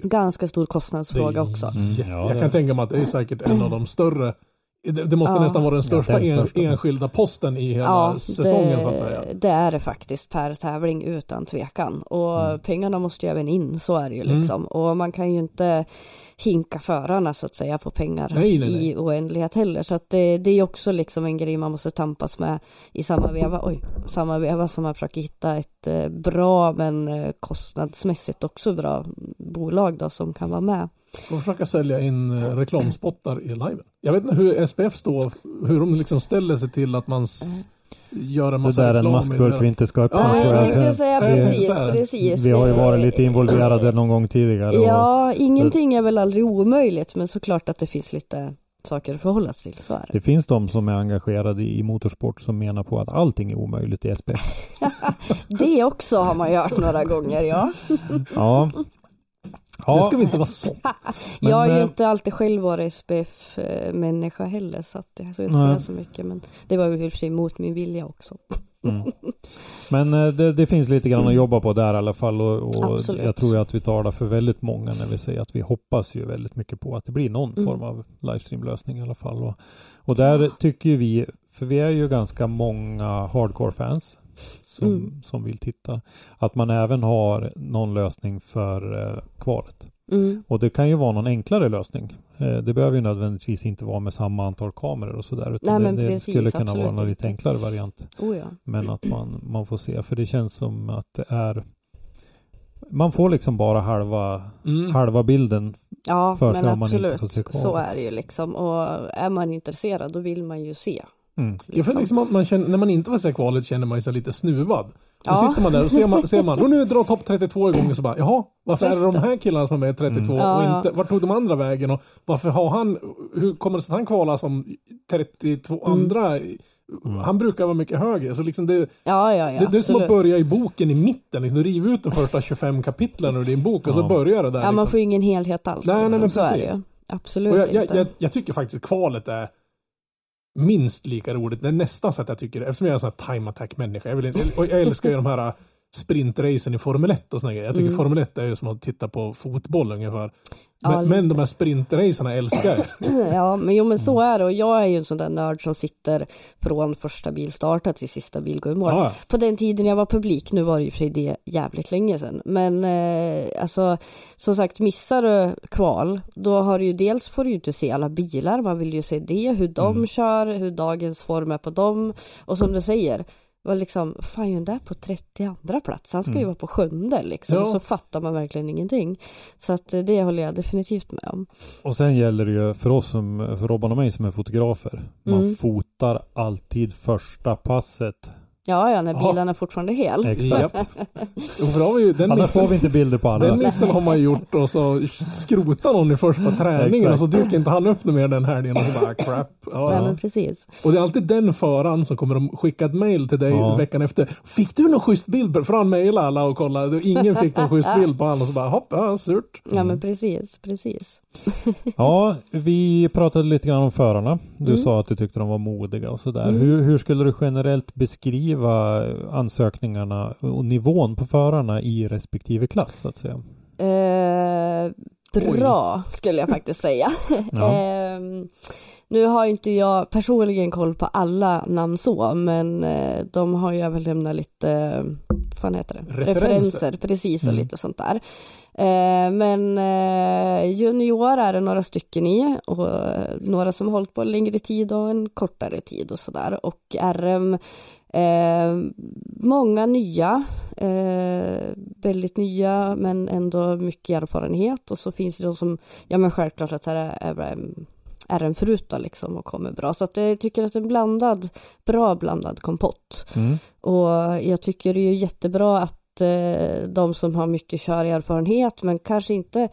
ganska stor kostnadsfråga också. Ja, jag kan tänka mig att det är säkert en av de större det, det måste Ja. nästan vara den största, Ja, den en, största. enskilda posten i hela Ja, säsongen så att säga. det, det är det faktiskt per tävling utan tvekan. Och Mm. pengarna måste ju även in, så är det ju Mm. liksom. Och man kan ju inte hinka förarna så att säga på pengar Nej, nej, nej. i oändlighet heller. Så att det, det är ju också liksom en grej man måste tampas med i samma veva, oj, samma veva som man försöker hitta ett eh, bra men eh, kostnadsmässigt också bra bolag då som kan vara med. De försöker sälja in eh, reklamspottar i liven. Jag vet inte hur SPF står, hur de liksom ställer sig till att man s- gör en Det massa där är en reklam. maskburk det. vi inte ska öppna. Ja, jag. jag tänkte säga det- precis, precis. Vi har ju varit lite involverade någon gång tidigare. och- Ja, ingenting är väl aldrig omöjligt, men såklart att det finns lite saker att förhålla sig till, så det. Det finns de som är engagerade i motorsport som menar på att allting är omöjligt i SPF. Det också har man ju hört några gånger, ja. Ja. Det ska Ja, vi inte vara så. Men, jag har ju eh, inte alltid själv varit SPF-människa heller, så att jag ska inte säga så mycket, men det var ju i och för sig mot min vilja också. mm. Men eh, det, det finns lite grann att jobba på där i alla fall och, och jag tror att vi talar för väldigt många när vi säger att vi hoppas ju väldigt mycket på att det blir någon Mm. form av livestream-lösning i alla fall. Och, och där tycker vi, för vi är ju ganska många hardcore-fans som, Mm. som vill titta, att man även har någon lösning för eh, kvalet. Mm. Och det kan ju vara någon enklare lösning. Eh, Det behöver ju nödvändigtvis inte vara med samma antal kameror och sådär. Utan Nej, men det, det precis, skulle kunna absolut vara någon lite enklare variant. Oh ja. Men att man, man får se. För det känns som att det är man får liksom bara halva, Mm. halva bilden. Ja, För sig men om man inte får se kvar. så är det ju liksom. Och är man intresserad, då vill man ju se. Mm. Liksom. liksom att man känner, när man inte får se kvalet känner man sig lite snuvad. Då Ja. sitter man där och ser man, ser man och nu drar topp 32 igång och så bara jaha, varför är Just det de här killarna som är med i 32 Mm. och Ja, inte, ja. vart tog de andra vägen och varför har han, hur kommer det sig att han kvalar som 32 Mm. andra? Mm. Han brukar vara mycket högre. Så liksom det, Ja, ja, ja, det, det är som att börja i boken i mitten. Liksom, du river ut de första 25 kapitlen ur din bok och så Ja. bör det där. Ja, man liksom. får ju ingen helhet alls. Nej, nej, men så är det precis. ju. Absolut jag, jag, inte. jag, jag tycker faktiskt kvalet är minst lika roligt. Det är nästan så att jag tycker det. Eftersom jag är en sån här time attack människa. Jag, vill och jag älskar ju de här sprintracen i Formel 1 och såna grejer. Jag tycker Mm. Formel 1 är ju som att titta på fotboll ungefär. Ja, Men, men lite. de här sprintracerna älskar jag. Ja, men jo men så Mm. är det och jag är ju en sån där nörd som sitter från första bilstarten till sista bil går i mål. Ja, På den tiden jag var publik, nu var det ju för det jävligt länge sedan. Men eh, alltså som sagt missar du kval, då har du ju dels får du ju inte se alla bilar, man vill ju se det, hur de Mm. kör, hur dagens form är på dem. Och som du säger, var liksom, fan ju den där på 32 plats, han ska ju Mm. vara på sjunde liksom. Ja. Så fattar man verkligen ingenting. Så att eh, det håller jag definitivt med om. Och sen gäller det ju för oss som, för Robban och mig som är fotografer. Man Mm. fotar alltid första passet. Ja, ja, när Ja. bilen är fortfarande hel. Exakt. Ju, den, Annars får missen, vi inte bilder på alla. den missen har man gjort och så skrotar någon i första träningen och så dyker inte han upp mer den helgen och så bara crap. Ja, Nej, ja. men precis. Och det är alltid den föraren som kommer att skicka ett mail till dig Ja. veckan efter. Fick du någon schysst bild? För han mejlade alla och kollade. Ingen fick någon schysst bild på honom och så bara hopp, ja surt. Ja, men precis, precis. Ja, vi pratade lite grann om förarna. Du Mm. sa att du tyckte de var modiga och sådär. Mm. Hur, hur skulle du generellt beskriva ansökningarna och nivån på förarna i respektive klass så att säga? Eh, bra skulle jag faktiskt säga. Ja. Ehm, nu har inte jag personligen koll på alla namn så, men eh, de har ju överlämnat lite, eh, vad heter det? Referenser. precis och Mm. lite sånt där. Eh, men eh, junior är det några stycken i och eh, några som har hållit på längre tid och en kortare tid och sådär. Och RM Eh, många nya, eh, väldigt nya men ändå mycket erfarenhet och så finns det de som, ja men självklart att här är RM, förut då liksom och kommer bra. Så att jag tycker att det är en blandad, bra blandad kompott. Mm. Och jag tycker det är jättebra att eh, de som har mycket körerfarenhet men kanske inte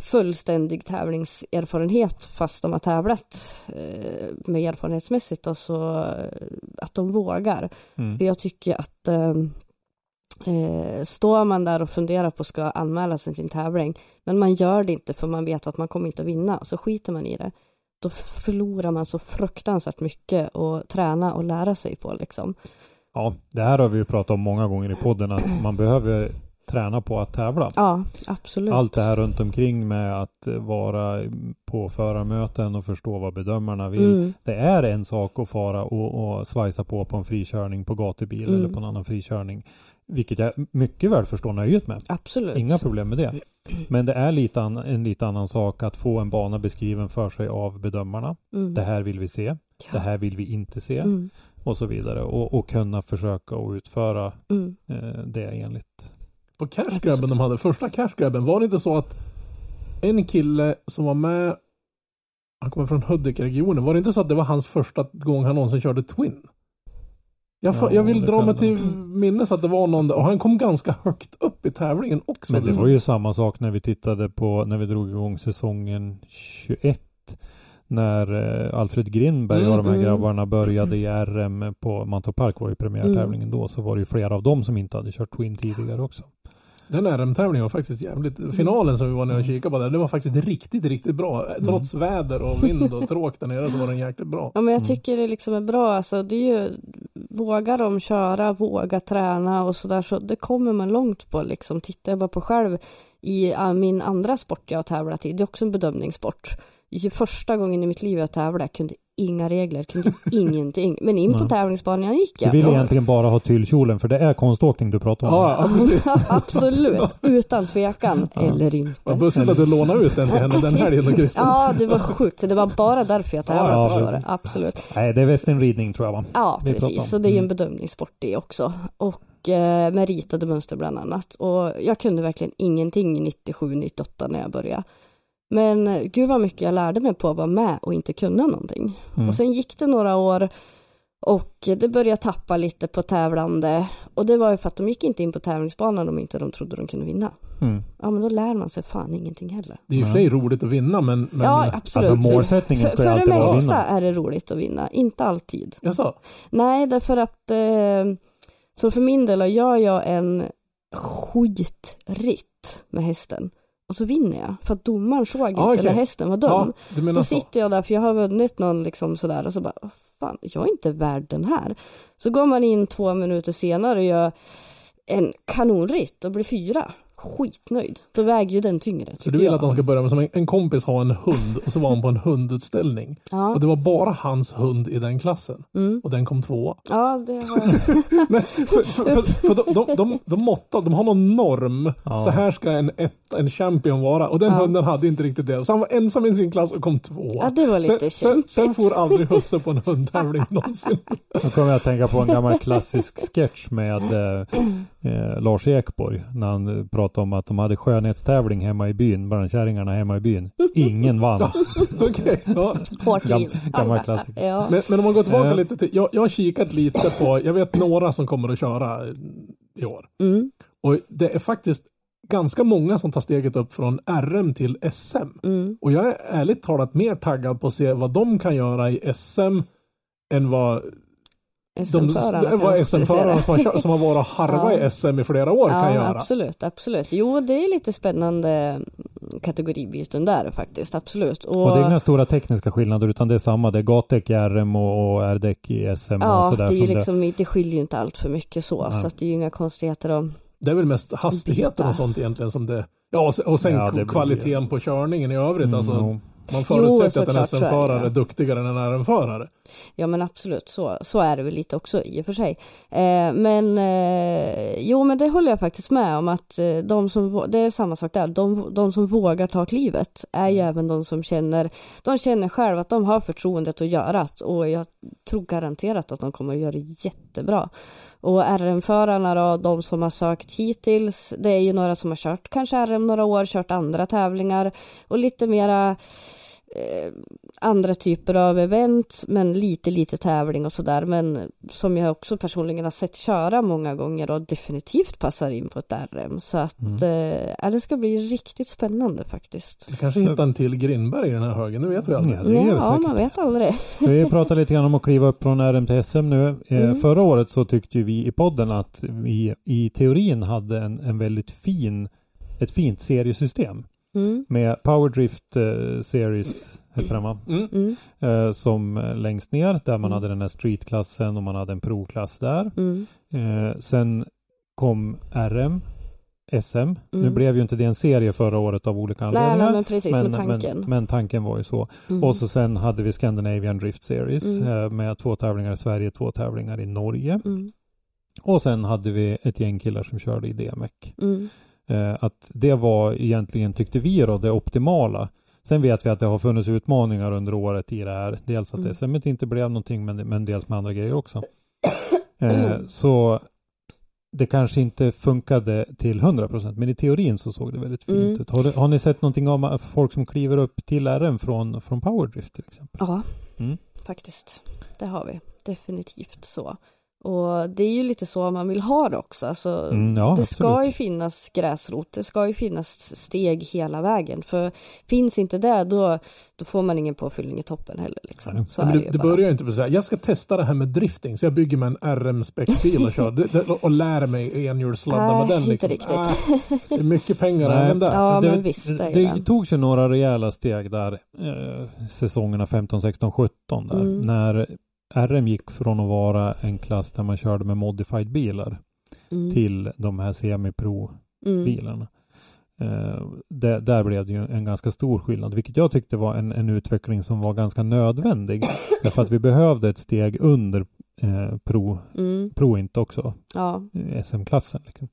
fullständig tävlingserfarenhet fast de har tävlat eh, med erfarenhetsmässigt och så eh, att de vågar. Mm. För jag tycker att eh, eh, står man där och funderar på ska anmäla sig till en tävling men man gör det inte för man vet att man kommer inte att vinna så skiter man i det. Då förlorar man så fruktansvärt mycket att träna och lära sig på liksom. Ja, det här har vi ju pratat om många gånger i podden att man behöver träna på att tävla. Ja, absolut. Allt det här runt omkring med att vara på förarmöten och förstå vad bedömarna vill. Mm, Det är en sak att fara och, och svajsa på på en frikörning på gatubil Mm. eller på en annan frikörning. Vilket jag mycket väl förstår nöjet med. absolut. Inga problem med det. Men det är lite an, en lite annan sak att få en bana beskriven för sig av bedömarna. Mm. Det här vill vi se. Ja. Det här vill vi inte se. Mm, Och så vidare. Och, och kunna försöka och utföra mm. eh, det enligt. På cashgrabben de hade, första cashgrabben, var det inte så att en kille som var med, han kommer från Hudik-regionen, var det inte så att det var hans första gång han någonsin körde Twin? Jag, Ja, jag vill dra mig till minnes att det var någon och han kom ganska högt upp i tävlingen också. Men det var ju samma sak när vi tittade på när vi drog igång säsongen 21. När eh, Alfred Grindberg och Mm, de här mm. grabbarna började i RM på Mantorp Park var ju premiärtävlingen då. Så var det ju flera av dem som inte hade kört Twin tidigare också. Den RM-tävlingen var faktiskt jävligt, finalen som vi var nere och kikade på där, det var faktiskt riktigt, riktigt bra. Trots väder och vind och tråk där nere så var den jäkligt bra. Ja men jag Mm. tycker det liksom är bra, alltså det är ju Vågar de köra, våga träna och sådär så det kommer man långt på liksom. Tittar jag bara på själv i ah, min andra sport jag har tävlat i, det är också en bedömningssport. Första gången i mitt liv jag tävlade, jag kunde inga regler, kunde ingenting. Men in på tävlingsbanan gick Du jag. vill Och- egentligen bara ha tyllkjolen för det är konståkning du pratar om. Ja, ja. Absolut, utan tvekan. Eller inte. Vad bussigt att du lånade ut den till henne den helgen då Christer. Ja, det var sjukt. Så det var bara därför jag tävlade. Ja, förstår ja. du. Absolut. Nej, det är västernridning tror jag va? Ja, vi precis. Så det är ju en Mm. bedömningssport det också. Och eh, med ritade mönster bland annat. Och jag kunde verkligen ingenting 97, 98 när jag började. Men gud vad mycket jag lärde mig på att vara med och inte kunna någonting. Mm. Och sen gick det några år och det började tappa lite på tävlande. Och det var ju för att de gick inte in på tävlingsbanan om inte de trodde de kunde vinna. Mm. Ja, men då lär man sig fan ingenting heller. Det är ju för sig roligt att vinna men... men Ja, absolut. Alltså målsättningen för, ska ju för det alltid mesta vinna. är det roligt att vinna, inte alltid. jag sa, Nej, därför att eh, så för min del gör jag en skitritt med hästen och så vinner jag för att domaren såg Ah, inte okej. när hästen var dum. ja, Då så. sitter jag där för jag har vunnit någon liksom sådär och så bara "Åh, fan, jag är inte värd den här. Så går man in två minuter senare och gör en kanonritt och blev fyra. Skitnöjd. Då väger ju den tyngre. Så du vill att de ska börja med som en, en kompis ha en hund och så var han på en hundutställning. Ja, Och det var bara hans hund i den klassen. mm. Och den kom tvåa. ja det har Nej, för för, för, för de, de, de, de måttar, de har någon norm. Ja. Så här ska en, ett, en champion vara. Och den Ja. hunden hade inte riktigt det. Så han var ensam i sin klass och kom tvåa. Ja, det var lite sen, sen, kämpigt. sen får aldrig husse på en hundtävling någonsin. Nu kommer jag att tänka på en gammal klassisk sketch med eh, eh, Lars Ekborg. När han eh, pratade om att de hade skönhetstävling hemma i byn, bland kärringarna hemma i byn. Ingen vann. Okej, ja. hårt liv. gammal klassiker. Ja. men, men om man går tillbaka lite till. Jag, jag har kikat lite på, jag vet några som kommer att köra i år. Mm, Och det är faktiskt ganska många som tar steget upp från RM till SM. mm. Och jag är ärligt talat mer taggad på att se vad de kan göra i SM än vad SM-förarna kan säga. som har, som har varit och harvat Ja. i SM i flera år kan Ja, göra. absolut, absolut. Jo, det är lite spännande kategoribyten där faktiskt, absolut. Och, Och det är inga stora tekniska skillnader utan det är samma. Det är gatdäck i RM och, och R-däck i SM och ja, sådär. det är ju som liksom, det skiljer ju inte allt för mycket så, Nej. så att det är ju inga konstigheter om Det är väl mest hastigheten och sånt egentligen som det Ja och sen, och Ja, det blir- kvaliteten på körningen i övrigt. Mm, alltså. Man förutsätter att en är SM-förare är duktigare än en RM-förare. Ja men absolut, så, så är det väl lite också i och för sig. Eh, men eh, jo men det håller jag faktiskt med om att eh, de som, det är samma sak där, de, de som vågar ta klivet är ju även de som känner, de känner själva att de har förtroendet att göra det och jag tror garanterat att de kommer att göra det jättebra. Och RM-förarna då, de som har sökt hittills, det är ju några som har kört kanske RM några år, kört andra tävlingar och lite mera eh, andra typer av event, men lite, lite tävling och sådär. Men som jag också personligen har sett köra många gånger och definitivt passar in på ett RM. Så att Mm. eh, ja, det ska bli riktigt spännande faktiskt. Vi kanske hittar en till Grindberg i den här högen, det vet vi aldrig. Ja, vi ja, säkert. man vet aldrig. Vi pratar lite grann om att kliva upp från RM till SM nu. Eh, Mm. Förra året så tyckte ju vi i podden att vi i teorin hade en, en väldigt fin, ett fint seriesystem Mm, med Powerdrift eh, Series, heter den va? Mm. mm, Eh, som eh, längst ner där man Mm. hade den här streetklassen och man hade en pro-klass där. mm, Eh, sen kom RM, SM. Nu Mm. blev ju inte det en serie förra året av olika anledningar. nej, men precis med tanken. Men, men tanken var ju så. Mm. Och så sen hade vi Scandinavian Drift Series Mm. eh, med två tävlingar i Sverige, två tävlingar i Norge. Mm, Och sen hade vi ett gäng killar som körde i DMEC. Eh, att det var egentligen, tyckte vi då, det optimala. Sen vet vi att det har funnits utmaningar under året i det här. Dels att Mm. SM inte blev någonting, men, men dels med andra grejer också. Eh, så det kanske inte funkade till 100% men i teorin så såg det väldigt fint Mm. ut. Har, har ni sett någonting om folk som kliver upp till RM från, från Powerdrift till exempel? Ja, Mm. faktiskt. Det har vi. Definitivt så. Och det är ju lite så man vill ha det också. Alltså, Mm, ja, det ska absolut. ju finnas gräsrot, det ska ju finnas steg hela vägen. För finns inte det, då, då får man ingen påfyllning i toppen heller. Liksom. Nej. Så det, det börjar ju inte för att säga, jag ska testa det här med drifting, så jag bygger med en RM-späckbil och kör det, det, och lär mig enhjulsladda med Nej, den. inte Liksom. riktigt. Ah, det är mycket pengar Nej. även där. Ja, det, men visst, det, det. togs ju några rejäla steg där eh, säsongerna 15, 16, 17 där. Mm. När RM gick från att vara en klass där man körde med modified bilar Mm. till de här semi-pro Mm. bilarna. Eh, där, där blev det ju en ganska stor skillnad, vilket jag tyckte var en, en utveckling som var ganska nödvändig. därför att vi behövde ett steg under eh, pro, Mm. pro inte också, Ja, SM-klassen. Liksom.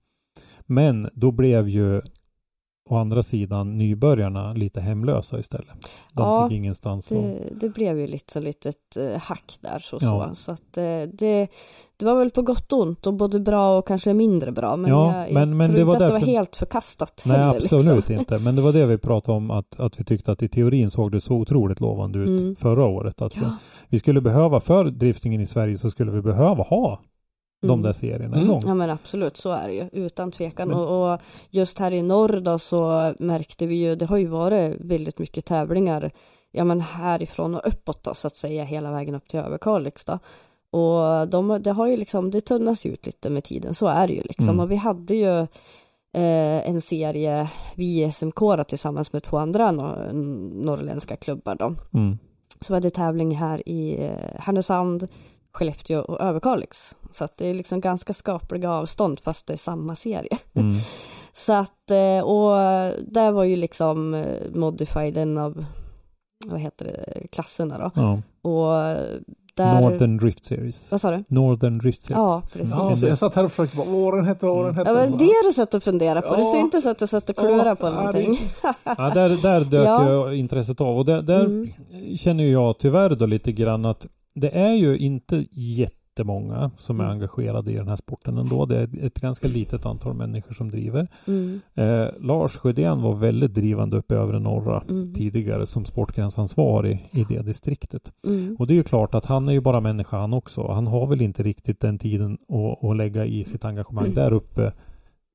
Men då blev ju å andra sidan nybörjarna lite hemlösa istället. De Ja, fick ingenstans det, det blev ju lite så litet eh, hack där så. Ja. så. så att, eh, det, det var väl på gott och ont och både bra och kanske mindre bra. Men Ja, jag, men- men tror det inte var att det därför- var helt förkastat Nej, heller. absolut liksom. inte. Men det var det vi pratade om, att, att vi tyckte att i teorin såg det så otroligt lovande ut Mm. förra året. Att vi, Ja. vi skulle behöva, för driftingen i Sverige så skulle vi behöva ha de Mm. där serierna Mm. igång. Ja men absolut, så är det ju utan tvekan. Men- Och, och just här i norr då så märkte vi ju, det har ju varit väldigt mycket tävlingar, ja men härifrån och uppåt då så att säga, hela vägen upp till Överkalix då. Och de, det har ju liksom, det tunnas ju ut lite med tiden, så är det ju liksom. Mm. Och vi hade ju eh, en serie, vi i SMK tillsammans med två andra nor- norrländska klubbar då. Mm. Så var det tävling här i eh, Härnösand, Skellefteå och Överkalix. Så att det är liksom ganska skapliga avstånd fast det är samma serie. Mm. Så att, eh, och där var ju liksom eh, Modified en av, vad heter det, klasserna då. Ja. Och där... Northern Drift Series. Vad sa du? Northern Drift Series. Ja, precis. Ja, så jag satt här och försökte bara, vad var den hette, vad var den hette? Ja, men Bara, det har du sett och fundera på. Det Ja. syntes att du satt och klurade Ja, på det- någonting. Ja, där, där dök Ja. intresset av och där, där Mm. känner jag tyvärr då lite grann att det är ju inte jättemånga som är Mm. engagerade i den här sporten ändå. Det är ett ganska litet antal människor som driver. Mm, Eh, Lars Sjödén var väldigt drivande uppe i övre norra mm, tidigare som sportgrensansvarig i det distriktet. mm. Och det är ju klart att han är ju bara människa han också. Han har väl inte riktigt den tiden att, att lägga i sitt engagemang Mm. där uppe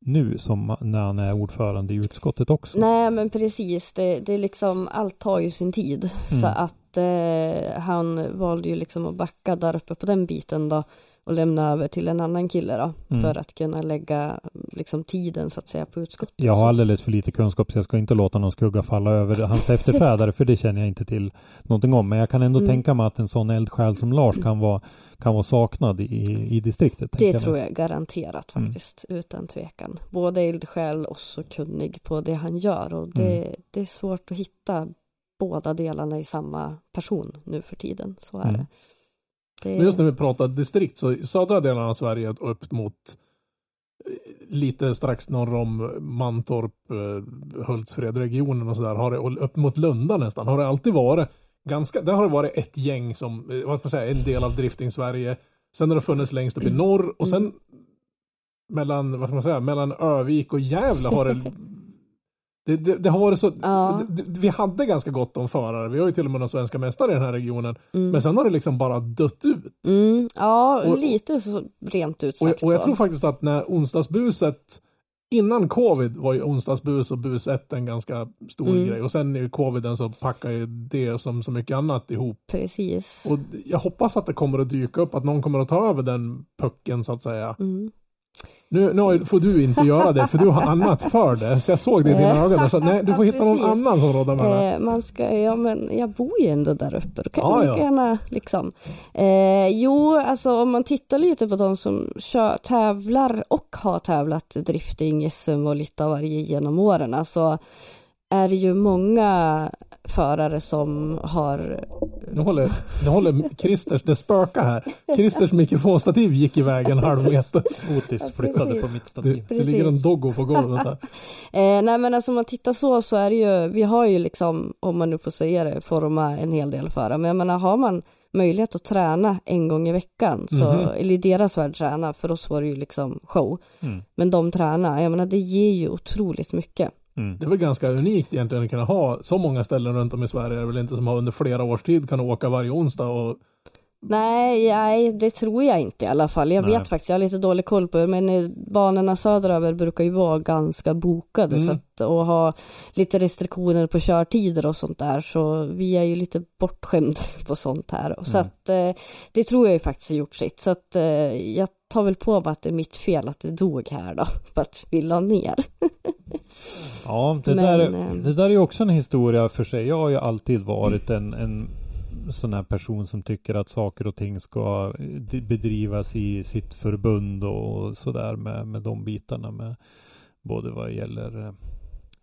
nu som när han är ordförande i utskottet också. Nej men precis, det, det är liksom, allt tar ju sin tid. Så Mm. Att eh, han valde ju liksom att backa där uppe på den biten då och lämna över till en annan kille då Mm. för att kunna lägga liksom tiden så att säga på utskottet. Jag har alldeles för lite kunskap så jag ska inte låta någon skugga falla över hans efterträdare för det känner jag inte till någonting om. Men jag kan ändå Mm. tänka mig att en sån eldsjäl som Lars kan vara, kan vara saknad i, i distriktet. Det jag tror jag garanterat Mm. faktiskt, utan tvekan. Både eldsjäl och så kunnig på det han gör och det, Mm. det är svårt att hitta båda delarna i samma person nu för tiden. Så är Mm. det. det Men just när vi pratar distrikt så i södra delarna av Sverige upp mot eh, lite strax norr om Mantorp, eh, Hultsfred-regionen och sådär, har det, och upp mot Lunda nästan, har det alltid varit ganska, där har det varit ett gäng som, eh, vad ska man säga, en del av drifting Sverige. Sen har det funnits längst upp i norr och sen mellan, vad ska man säga, mellan Övik och Gävle har det det, det, det har varit så, Ja. det, vi hade ganska gott om förare, vi har ju till och med några svenska mästare i den här regionen, Mm. men sen har det liksom bara dött ut. Mm, ja, Och- lite så rent ut Och, sagt. och jag så. tror faktiskt att när onsdagsbuset Innan covid var ju onsdagsbus och bus 1 en ganska stor Mm. grej och sen i coviden så packar ju det som så mycket annat ihop. Precis. Och jag hoppas att det kommer att dyka upp, att någon kommer att ta över den pucken så att säga. Nu, nu får du inte göra det för du har annat för det. Så jag såg det i dina Eh. ögon sa nej du får hitta någon annan som råddar med det. Eh, man ska, ja men jag bor ju ändå där uppe, då kan Ja, man ja. lika gärna liksom. Eh, jo, alltså om man tittar lite på de som kör, tävlar och har tävlat drifting, SM och lite av varje genom åren, så är det ju många förare som har Nu håller, nu håller Christers, det spökar här. Christers mikrofonstativ gick iväg en halv meter. Otis Ja, flyttade precis. på mitt Det, stativ. det ligger en doggo på golvet där. Eh, nej men alltså om man tittar så så är det ju, vi har ju liksom, om man nu får säga det, forma en hel del förare. Men jag menar har man möjlighet att träna en gång i veckan, så, Mhm. eller i deras värld träna, för oss var det ju liksom show. Mm. Men de tränar, jag menar det ger ju otroligt mycket. Mm. Det är väl ganska unikt egentligen att kunna ha så många ställen runt om i Sverige. Det är väl inte som har under flera års tid kan åka varje onsdag och Nej, nej, det tror jag inte i alla fall. Jag Nej. vet faktiskt, jag har lite dålig koll på det, men banorna söderöver brukar ju vara ganska bokade Mm. så att, och ha lite restriktioner på körtider och sånt där, så vi är ju lite bortskämda på sånt här. Så Mm. att eh, det tror jag ju faktiskt har gjort sitt, så att eh, jag tar väl på mig att det är mitt fel att det dog här då, för att vi la ner. Ja, det, Men, där, eh, det där är ju också en historia för sig. Jag har ju alltid varit en, en sån här person som tycker att saker och ting ska eh, bedrivas i sitt förbund och sådär med, med de bitarna med både vad gäller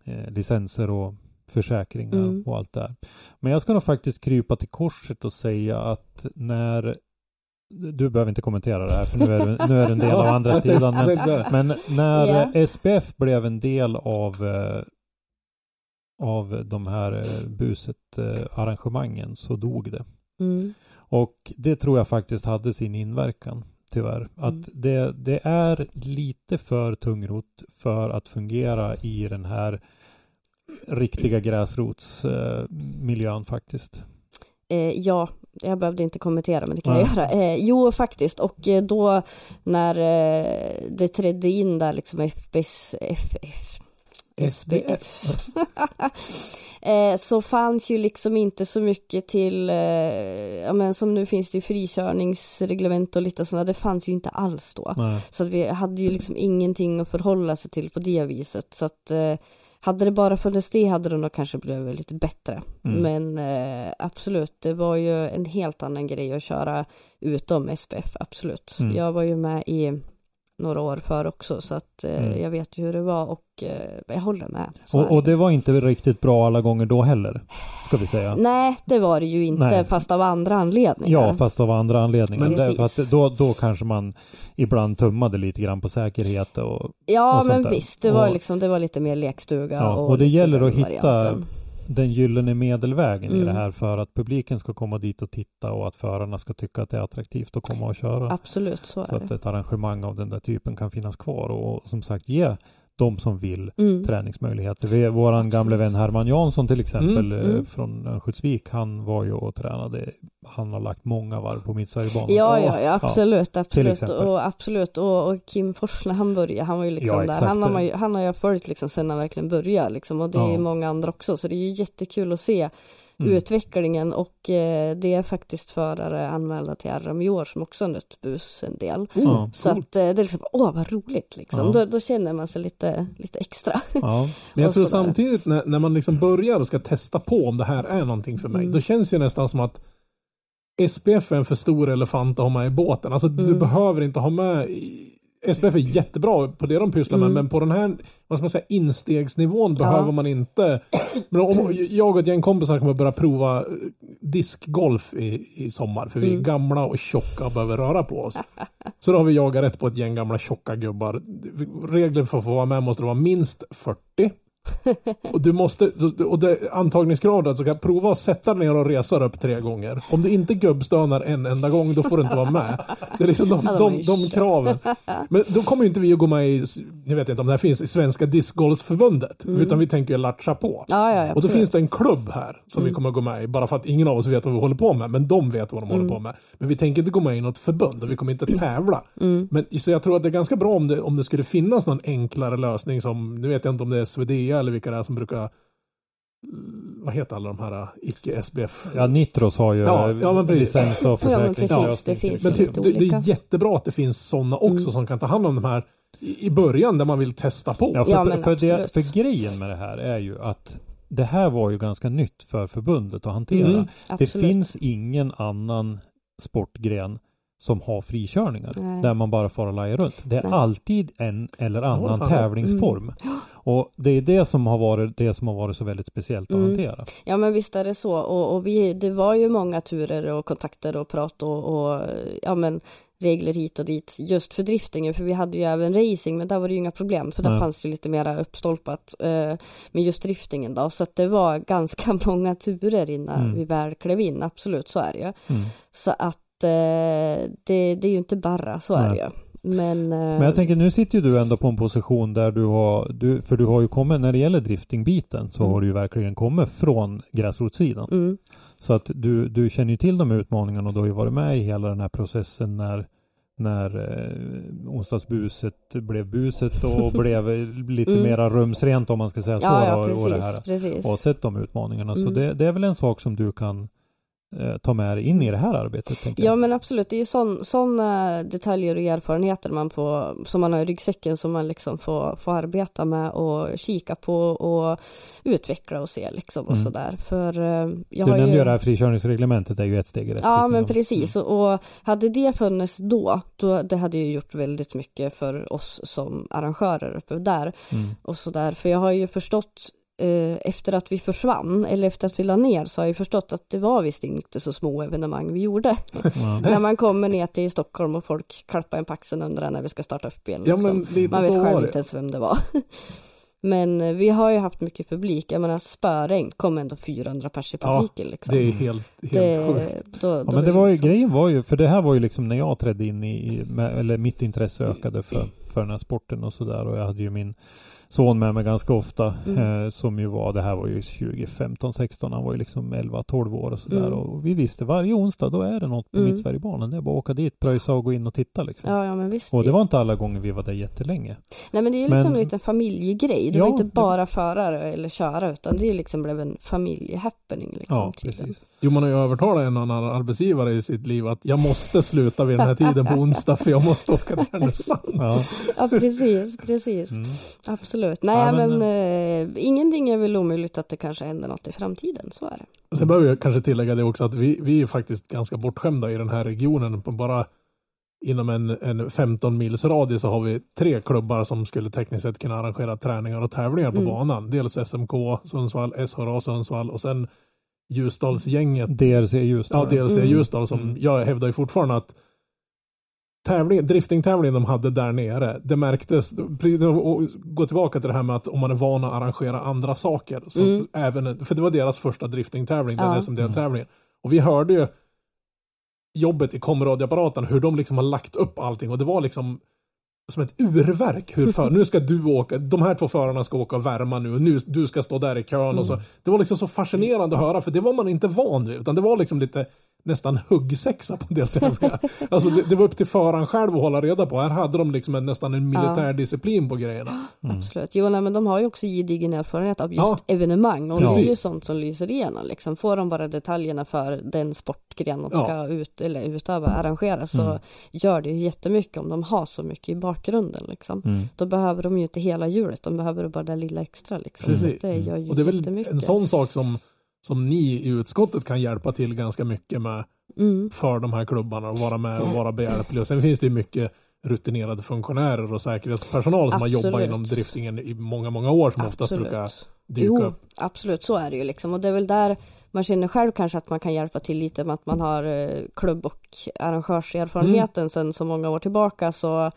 eh, licenser och försäkringar Mm. och allt det här. Men jag ska nog faktiskt krypa till korset och säga att när du behöver inte kommentera det här för nu är det, nu är det en del av andra sidan. Men, men när eh, SPF blev en del av eh, av de här eh, buset eh, arrangemangen så dog det. Mm. Och det tror jag faktiskt hade sin inverkan tyvärr. Att Mm. det, det är lite för tungrot för att fungera i den här riktiga gräsrotsmiljön faktiskt. Eh, ja, jag behövde inte kommentera men det kan jag Nej. göra. Eh, jo faktiskt och eh, då när eh, det trädde in där liksom FBS, F, F, SPF. eh, så fanns ju liksom inte så mycket till, eh, ja men som nu finns det ju frikörningsreglement och lite sådana, det fanns ju inte alls då. Nej. Så att vi hade ju liksom ingenting att förhålla sig till på det viset. Så att eh, hade det bara funnits det hade det nog kanske blivit lite bättre. Mm. Men eh, absolut, det var ju en helt annan grej att köra utom SPF, absolut. Mm. Jag var ju med i några år för också så att eh, Mm. jag vet ju hur det var och eh, jag håller med. Och, och det var inte riktigt bra alla gånger då heller. Ska vi säga. Nej, det var det ju inte Nej. fast av andra anledningar. Ja, fast av andra anledningar. Men Det, att då, då kanske man ibland tummade lite grann på säkerhet och, Ja och men visst, det var liksom, det var lite mer lekstuga Ja, och, och det gäller att hitta varianten. Den gyllene medelvägen i Mm. det här för att publiken ska komma dit och titta och att förarna ska tycka att det är attraktivt att komma och köra. Absolut, så Så är att det. ett arrangemang av den där typen kan finnas kvar och, som sagt ge de som vill Mm. träningsmöjligheter. Vi, våran gamle vän Herman Jansson till exempel Mm, eh, mm. från Örnsköldsvik, han var ju och tränade. Han har lagt många varv på Mittsverigebanan. Ja, ja, ja, absolut, absolut. exempel. Och, absolut. Och, och Kim Fors när han började, han var ju liksom Ja, där. Han har, man han har jag följt liksom sen han verkligen började liksom. Och det Ja. är många andra också. Så det är ju jättekul att se Mm. utvecklingen. Och eh, det är faktiskt förare anmälda till RM i år som också har nött bus en del. Ja, Så att eh, det är liksom, åh vad roligt liksom. Ja. Då, då känner man sig lite, lite extra. ja. Men jag tror sådär. samtidigt när, när man liksom börjar och ska testa på om det här är någonting för mig. Mm. Då känns det ju nästan som att SPF är en för stor elefant att ha med i båten. Alltså du Mm. behöver inte ha med SPF är jättebra på det de pysslar med Mm. men på den här vad ska man säga, instegsnivån Ja. behöver man inte. Men om jag och ett gäng kompisar kommer börja prova eh, diskgolf i, i sommar för vi är Mm. gamla och tjocka och behöver röra på oss. Så då har vi jagat rätt på ett gäng gamla tjocka gubbar. Regler för att få vara med måste vara minst 40. Och du måste, och det, antagningskravet så kan prova att sätta ner och resa upp tre gånger. Om du inte gubbstönar en enda gång då får du inte vara med. Det är liksom de, de de, kraven. Men då kommer ju inte vi att gå med i, jag vet inte om det här finns i Svenska Discgolfsförbundet. Mm. Utan vi tänker ju latcha på. Ja, ja, Och då finns det en klubb här som vi Mm. kommer att gå med i. Bara för att ingen av oss vet vad vi håller på med. Men de vet vad de Mm. håller på med. Men vi tänker inte gå med i något förbund och vi kommer inte tävla. Mm. Men så jag tror att det är ganska bra om det, om det skulle finnas någon enklare lösning som, nu vet jag inte om det är Swedea eller vilka det är som brukar vad heter alla de här icke-SBF? ja, Nitros har ju Ja, eh, ja, men precis. licens och Ja, men försäkring. precis, det finns Men ju ty, lite det, det är jättebra att det finns sådana också Mm. som kan ta hand om de här i, början där man vill testa på. Ja, för, Ja, för, det, för grejen med det här är ju att det här var ju ganska nytt för förbundet att hantera. Mm, det finns ingen annan sportgren som har frikörningar Nej. där man bara får laja runt. Det är Nej. alltid en eller annan tävlingsform. Och det är det som har varit det som har varit så väldigt speciellt att Mm. hantera. Ja men visst är det så och, och vi, det var ju många turer och kontakter och prat och, och ja men regler hit och dit just för driftingen för vi hade ju även racing men där var det ju inga problem för där Nej. fanns det ju lite mera uppstolpat eh, med just driftingen då så att det var ganska många turer innan Mm. vi väl klev in absolut så är det ju Mm. så att eh, det, det är ju inte bara så är det ju men, eh, Men jag tänker nu sitter ju du ändå på en position där du har, du, för du har ju kommit när det gäller driftingbiten så Mm. har du ju verkligen kommit från gräsrotssidan. mm, Så att du, du känner ju till de utmaningarna och du har ju varit med i hela den här processen när när eh, onsdagsbuset blev buset och blev lite Mm. mera rumsrent om man ska säga så. ja ja och, och det precis, här, precis. och sett de utmaningarna. Så Mm. det, det är väl en sak som du kan eh, ta med dig in i det här arbetet. Ja jag. men absolut, det är ju sådana detaljer och erfarenheter man får, som man har i ryggsäcken som man liksom får, får arbeta med och kika på och utveckla och se liksom och Mm. sådär. För eh, jag du har nämnde ju... det här frikörningsreglementet är ju ett steg i rätt Ja men precis och, och hade det funnits då, då, det hade ju gjort väldigt mycket för oss som arrangörer uppe där Mm. och sådär. För jag har ju förstått eh, efter att vi försvann eller efter att vi la ner så har jag förstått att det var visst inte så små evenemang vi gjorde. Ja. När man kommer ner till Stockholm och folk klappar en på axeln och undrar när vi ska starta upp igen. Ja liksom. man vet själv inte ens vem det var. Men eh, vi har ju haft mycket publik. Jag menar spöregn kom ändå 400 pers i Ja, publiken liksom. Det är helt, helt Det- sjukt. då, Ja, då men det var ju, liksom- grejen var ju, för det här var ju liksom när jag trädde in i, i med, eller mitt intresse ökade för, för den här sporten och sådär och jag hade ju min son med mig ganska ofta Mm. eh, som ju var, det här var ju 2015, 16, han var ju liksom 11, 12 år och sådär Mm. och vi visste varje onsdag då är det något på Mm. Mittsverigebanan, det är bara att åka dit, pröjsa och gå in och titta liksom. Ja, ja men visst. Och det var inte alla gånger vi var där jättelänge. Nej men det är ju liksom Men- en liten familjegrej. Det Ja, var inte det- bara förare eller köra utan det liksom blev en familjehappening liksom. Ja, tydligen. precis. Jo, man har ju övertalat en annan arbetsgivare i sitt liv att jag måste sluta vid den här tiden på onsdag för jag måste åka till Härnösand. Ja. Ja precis, precis. Mm. Absolut. Absolut. Nej, Ja, men, men, eh, ingenting är väl omöjligt att det kanske händer något i framtiden, så är det. Sen behöver jag kanske tillägga det också att vi, vi är faktiskt ganska bortskämda i den här regionen. Bara inom en, en 15 mils radie så har vi tre klubbar som skulle tekniskt sett kunna arrangera träningar och tävlingar på Mm. banan. Dels SMK Sundsvall, SHRA Sundsvall och sen Ljusdalsgänget. DRC just Ja, DLC Mm. Ljusdal som Mm. jag hävdar ju fortfarande att tävling, driftingtävlingen de hade där nere, det märktes, och gå tillbaka till det här med att om man är van att arrangera andra saker, så Mm. även, för det var deras första driftingtävling, den Ja. SMD-tävlingen. Och vi hörde ju jobbet i komradioapparaten, hur de liksom har lagt upp allting och det var liksom som ett urverk. Hur för, nu ska du åka, de här två förarna ska åka och värma nu och nu, du ska stå där i kön och så. Det var liksom så fascinerande att höra för det var man inte van vid utan det var liksom lite nästan huggsexa på en del tävlingar. alltså det, det var upp till föraren själv att hålla reda på. Här hade de liksom en, nästan en militär disciplin på grejerna. Absolut. Jo, nej, men de har ju också gedigen erfarenhet av just Ja. evenemang och Ja. det är ju sånt som lyser igenom. Liksom. Får de bara detaljerna för den sportgren de Ja. ska ut, eller utöva, arrangera så Mm. gör det ju jättemycket om de har så mycket i bakgrunden. Liksom. Mm. Då behöver de ju inte hela hjulet, de behöver bara det lilla extra. Liksom. Precis. Det gör ju Och det är väl en sån sak som, som ni i utskottet kan hjälpa till ganska mycket med Mm. för de här klubbarna och vara med och vara behjälplig. Och sen finns det ju mycket rutinerade funktionärer och säkerhetspersonal som har jobbat Absolut. inom driftingen i många, många år som oftast Absolut. brukar dyka Jo, upp. absolut så är det ju liksom och det är väl där man känner själv kanske att man kan hjälpa till lite med att man har eh, klubb och arrangörserfarenheten Mm. sedan så många år tillbaka så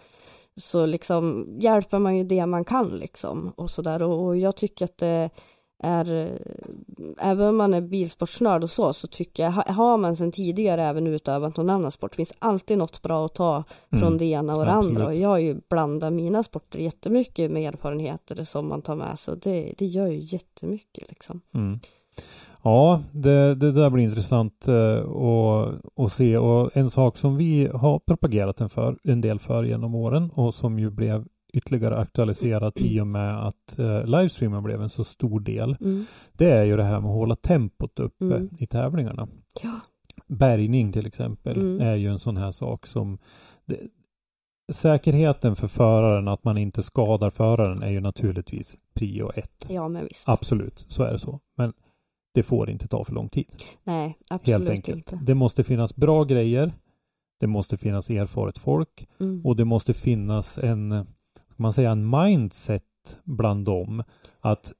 så liksom hjälper man ju det man kan liksom och sådär och, och jag tycker att det är eh, även om man är bilsportsnörd och så så tycker jag ha- har man sedan tidigare även utövat någon annan sport finns alltid något bra att ta från Mm. det ena och det Absolut. andra och jag har ju blandat mina sporter jättemycket med erfarenheter som man tar med sig och det, det gör ju jättemycket liksom. Mm. Ja, det, det där blir intressant eh, att, att se och en sak som vi har propagerat en, för, en del för genom åren och som ju blev ytterligare aktualiserat i och med att eh, livestreamen blev en så stor del. Mm. Det är ju det här med att hålla tempot uppe Mm. i tävlingarna. Ja. Bärgning till exempel Mm. är ju en sån här sak som det, Säkerheten för föraren, att man inte skadar föraren är ju naturligtvis prio ett. ja, men visst. Absolut, så är det så. Men det får inte ta för lång tid. Nej, absolut Helt enkelt. inte. Det måste finnas bra grejer. Det måste finnas erfaret folk Mm. och det måste finnas en, man säga, en mindset bland dem att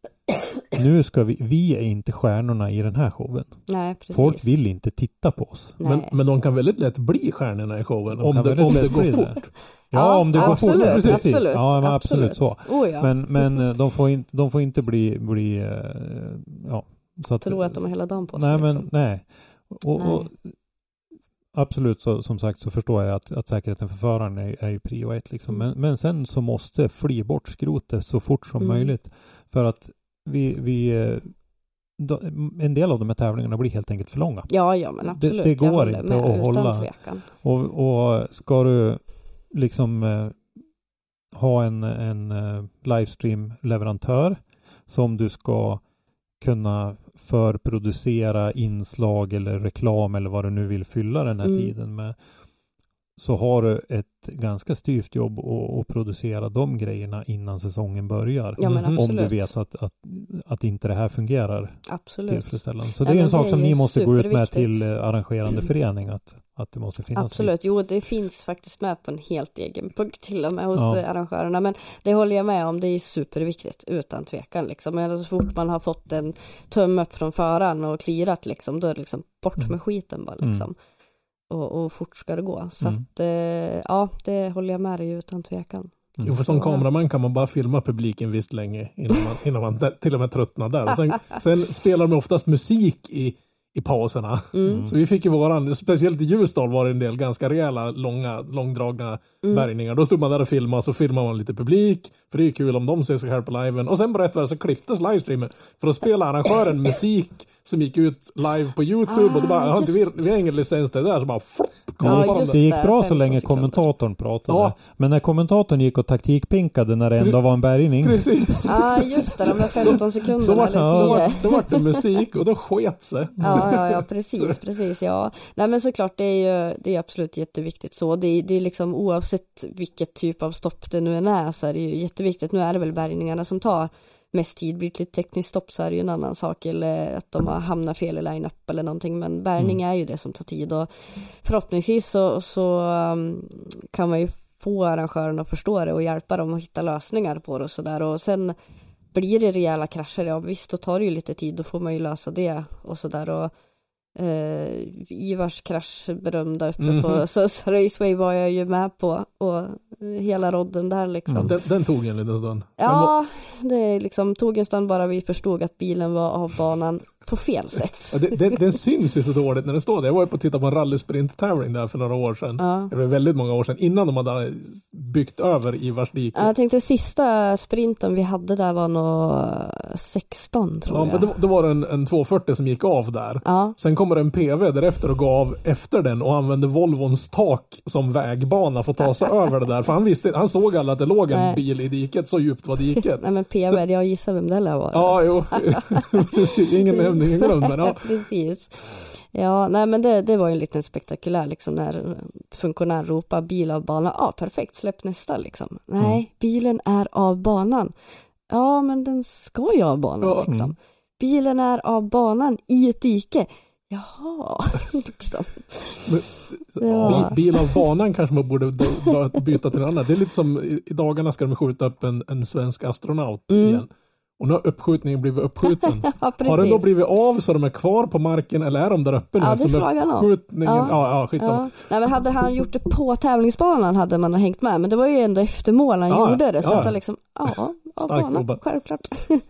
nu ska vi, vi är inte stjärnorna i den här showen. Nej, precis. Folk vill inte titta på oss. Nej. Men, men de kan väldigt lätt bli stjärnorna i showen De om det, om det går fort. Ja, om det går fort. absolut, Precis. Absolut, Ja, men absolut så. Oh, ja. Men, men eh, de, får in, de får inte bli, bli eh, ja, så att, Tror att de har hela dagen på sig. Nej, men liksom. nej. Och, Nej. och absolut, så, som sagt så förstår jag att, att säkerheten för föraren är, är ju prio ett. Liksom. Mm. Men, men sen så måste fly bort skrotet så fort som Mm. möjligt. För att vi, vi då, en del av de här tävlingarna blir helt enkelt för långa. Ja, ja, men Det- absolut. det jag går inte med, att hålla- Tvekan. Och, och ska du liksom eh, ha en, en eh, livestream-leverantör som du ska kunna förproducera inslag eller reklam eller vad du nu vill fylla den här Mm. tiden med så har du ett ganska styvt jobb att, producera de grejerna innan säsongen börjar. Ja, Mhm. Om du vet att, att, att inte det här fungerar Absolut. tillfredsställande. Så det är en sak som ni måste gå ut med till eh, arrangerande förening att, att det måste finnas. Absolut, jo det finns faktiskt med på en helt egen punkt till och med hos Ja. eh, arrangörerna. Men det håller jag med om, det är superviktigt utan tvekan liksom. Men så fort man har fått en tumme upp från föraren och clearat liksom, då är det liksom bort Mm. med skiten bara Mm. Och, och fort ska det gå. Så Mm. att eh, ja, det håller jag med dig utan tvekan. Mm. Jo, för som kameraman kan man bara filma publiken visst länge innan man, innan man till och med tröttnar där. Och sen, sen spelar de oftast musik i, i pauserna. Mm. Så vi fick ju våran, speciellt i Ljusdal var det en del ganska rejäla, långa, långdragna Mm. bärgningar. Då stod man där och filmade, så filmade man lite publik, för det är kul om de ser sig själva på liven. Och sen på rätt väg så klipptes livestreamen för att spela arrangören musik som gick ut live på Youtube och då bara, Ah, "Ja, inte vi, just. vi har ingen licens till det där, så bara flopp, Ja, det bara just det gick bra så 15 länge sekunder. kommentatorn pratade. Ja. Men när kommentatorn gick och taktikpinkade när det ändå var en bärgning. Precis. Ja, ah, just det, de där 15 Då sekunderna var, eller då, 10. var, då var det musik och då sket sig. Ja, Ja, ja, ja, precis, precis, ja. Nej men såklart, det är ju, det är absolut jätteviktigt så. Det är, det är liksom oavsett vilket typ av stopp det nu än är så är det ju jätteviktigt. Nu är det väl bärgningarna som tar mest tid. Blir lite tekniskt stopp så är det ju en annan sak eller att de har hamnat fel i line-up eller någonting. Men bärgning är ju det som tar tid och förhoppningsvis så, så um, kan man ju få arrangörerna att förstå det och hjälpa dem att hitta lösningar på det och sådär. Och sen blir det rejäla krascher, ja visst då tar det ju lite tid, då får man ju lösa det och sådär. Och eh, Ivars krasch berömda uppe Mhm. på Sösa Raceway var jag ju med på och hela rodden där liksom. Den, den tog en liten stund. Ja, det liksom tog en stund bara vi förstod att bilen var av banan på fel sätt. Ja, det, det, den syns ju så dåligt när den står där. Jag var ju på att titta på en rallysprint-tävling där för några år sedan. Ja. Det var väldigt många år sedan innan de hade byggt över Ivars dike. Ja, Jag tänkte sista sprinten vi hade där var nog 16 tror Ja, jag. men då, då var det en, en 240 som gick av där. Ja, Sen kommer en PV därefter och gav efter den och använde Volvons tak som vägbana för att ta sig över det där. För han visste han såg aldrig att det låg en Nej. bil i diket, så djupt var diket. nej men PV, jag gissar vem det lär vara. Ja, jo. ingen nämnd, ingen glömd. Men ja. Precis. Ja, nej men det, det var ju en liten spektakulär liksom när funktionär ropar bil av banan. Ja, perfekt, släpp nästa liksom. Nej, Mm. bilen är av banan. Ja, men den ska ju av banan Ja, liksom. mm. Bilen är av banan i ett dike. Jaha, liksom. Ja. Bil, bil av banan kanske man borde byta till en annan. Det är lite som i dagarna ska de skjuta upp en, en svensk astronaut Mm. igen. Och nu har uppskjutningen blivit uppskjuten. Ja, Har den då blivit av så de är kvar på marken eller är de där uppe nu? Ja, det är Som frågan uppskjutningen, Ja. ja, ja, skitsamma. Ja. Nej, men hade han gjort det på tävlingsbanan hade man hängt med. Men det var ju ändå efter mål han Ja, gjorde det. Så att han liksom, ja, av Starkt banan, självklart.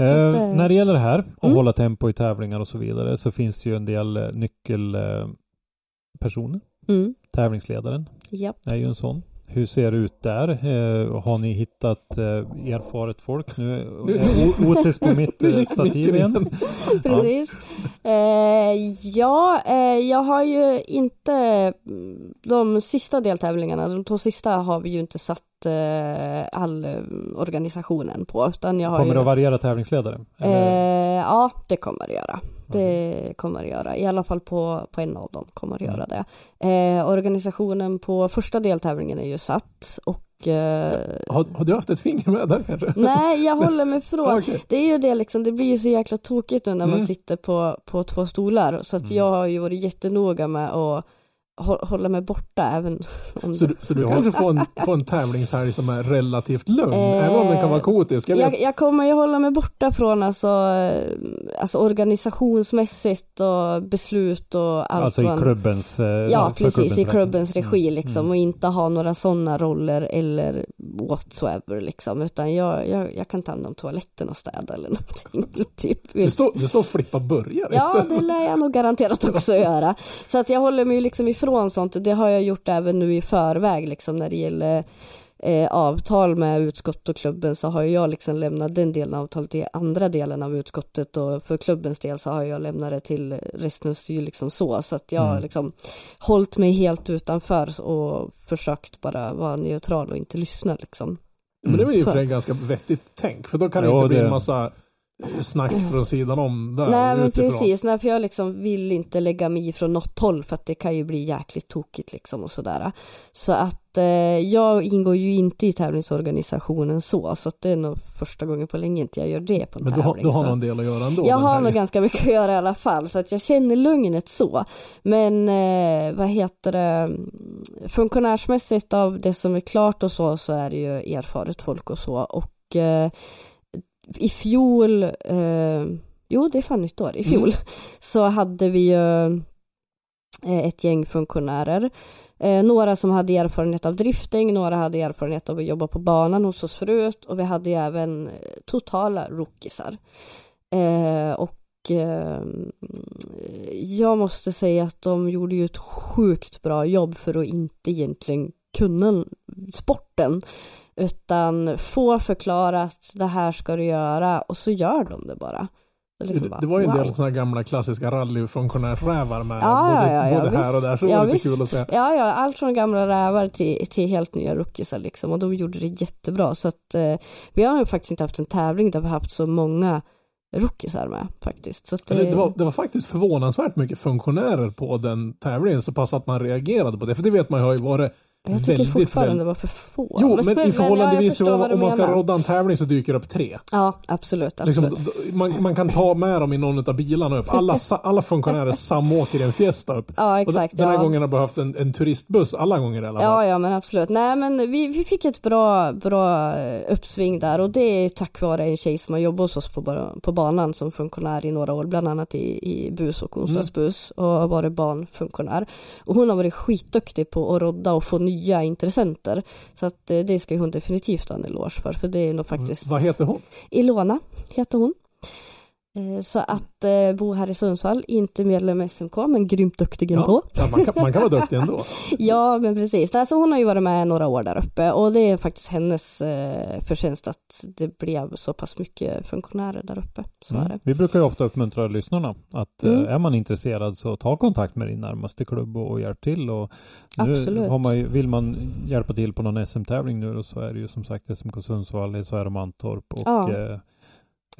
Eh, att, eh, när det gäller det här och mm. hålla tempo i tävlingar och så vidare så finns det ju en del eh, nyckelpersoner. Eh. Mm. Tävlingsledaren Ja. är ju en sån. Hur ser det ut där? Eh, har ni hittat eh, erfaret folk? Nu Otis på mitt eh, stativ igen. Precis. Eh, ja, eh, jag har ju inte mm, de sista deltävlingarna, de två sista har vi ju inte satt eh, all organisationen på utan jag har Kommer ju det att variera tävlingsledare? Eller? Eh, ja, det kommer det göra. Det kommer det göra. I alla fall på, på en av dem kommer det göra det. Eh, organisationen på första deltävlingen är ju satt och eh, Har, har du haft ett finger med där kanske? Nej, jag håller mig från. Okej. Det är ju det liksom, det blir ju så jäkla tokigt nu när man Mm. sitter på, på två stolar. Så att Mm. jag har ju varit jättenoga med att hålla mig borta även om Så, du- så du kanske får en, får en tävlingshelg som är relativt lugn, Eh, även om den kan vara kotisk. Jag Jag, jag kommer ju hålla mig borta från alltså, eh, alltså organisationsmässigt och beslut och allt Alltså i vad- klubbens... eh, Ja, precis, i räkning. klubbens regi Mm. liksom Mm. och inte ha några sådana roller eller whatsoever liksom utan jag, jag, jag kan ta hand om toaletten och städa eller någonting typ. det, står, det står flippa burgare Ja, istället. det lär jag nog garanterat också göra. Så att jag håller mig liksom ifrån sånt och det har jag gjort även nu i förväg liksom när det gäller eh, avtal med utskott och klubben så har jag liksom lämnat den delen av avtalet till andra delen av utskottet och för klubbens del så har jag lämnat det till resten av styr liksom så så att jag har Mm. liksom hållit mig helt utanför och försökt bara vara neutral och inte lyssna liksom. Men det är i och för För- sig ganska vettigt tänk, för då kan det Ja, inte bli det- en massa snack från sidan om där Nej men utifrån. precis, nej, för jag liksom vill inte lägga mig i från något håll för att det kan ju bli jäkligt tokigt liksom och sådär. Så att eh, jag ingår ju inte i tävlingsorganisationen så, så att det är nog första gången på länge inte jag gör det på en Men du har, tävling. du har någon del att göra ändå? Jag har nog ganska mycket att göra i alla fall så att jag känner lugnet så. Men eh, vad heter det, funktionärsmässigt av det som är klart och så, så är det ju erfaret folk och så. Och eh, i fjol, eh, jo det är fan nytt år, i fjol så hade vi ju eh, ett gäng funktionärer. Eh, några som hade erfarenhet av drifting, några hade erfarenhet av att jobba på banan hos oss förut och vi hade ju även eh, totala rookiesar. Eh, och eh, jag måste säga att de gjorde ju ett sjukt bra jobb för att inte egentligen kunna sporten utan få förklarat det här ska du göra och så gör de det bara. Liksom bara, det var ju en del wow. sådana gamla klassiska rallyfunktionärsrävar med Ja, både, ja, ja, både här och där, så det var lite kul att se. Ja, ja, allt från gamla rävar till, till helt nya rookiesar liksom och de gjorde det jättebra så att eh, vi har ju faktiskt inte haft en tävling där vi har haft så många rookisar med faktiskt. Så Det, det, var, det var faktiskt förvånansvärt mycket funktionärer på den tävlingen så pass att man reagerade på det. För det vet man ju har ju varit jag tycker väldigt, fortfarande det var för få. Jo, men, i förhållandevis jag om, om man ska rodda en tävling så dyker det upp tre. Ja, absolut. Liksom, absolut. d- man, man kan ta med dem i någon av bilarna upp. Alla, alla funktionärer samåker i en Fiesta upp. ja, Och exakt. den här ja. gången har behövt en, en turistbuss, alla gånger i alla fall. Ja, ja men absolut. Nej men vi, vi fick ett bra, bra eh, uppsving där och det är tack vare en tjej som har jobbat hos oss på, på banan som funktionär i några år, bland annat i, i bus och onsdagsbus och har varit banfunktionär. Och hon har varit skitduktig på att rodda och få nya intressenter. Så att eh, det ska ju hon definitivt ha en eloge för, för det är nog faktiskt Vad heter hon? Ilona heter hon. Eh, Så att eh, bo här i Sundsvall, inte medlem i SMK men grymt duktig ändå. Ja, man, kan, man kan vara duktig ändå. Ja, men precis. Nej, så hon har ju varit med några år där uppe och det är faktiskt hennes eh, förtjänst att det blev så pass mycket funktionärer där uppe. Så är Mm. det. Vi brukar ju ofta uppmuntra lyssnarna att Mm. eh, är man intresserad så ta kontakt med din närmaste klubb och, och hjälp till. Och nu Absolut. har man ju, vill man hjälpa till på någon SM-tävling nu då så är det ju som sagt SMK Sundsvall, det Mantorp och Ja. eh,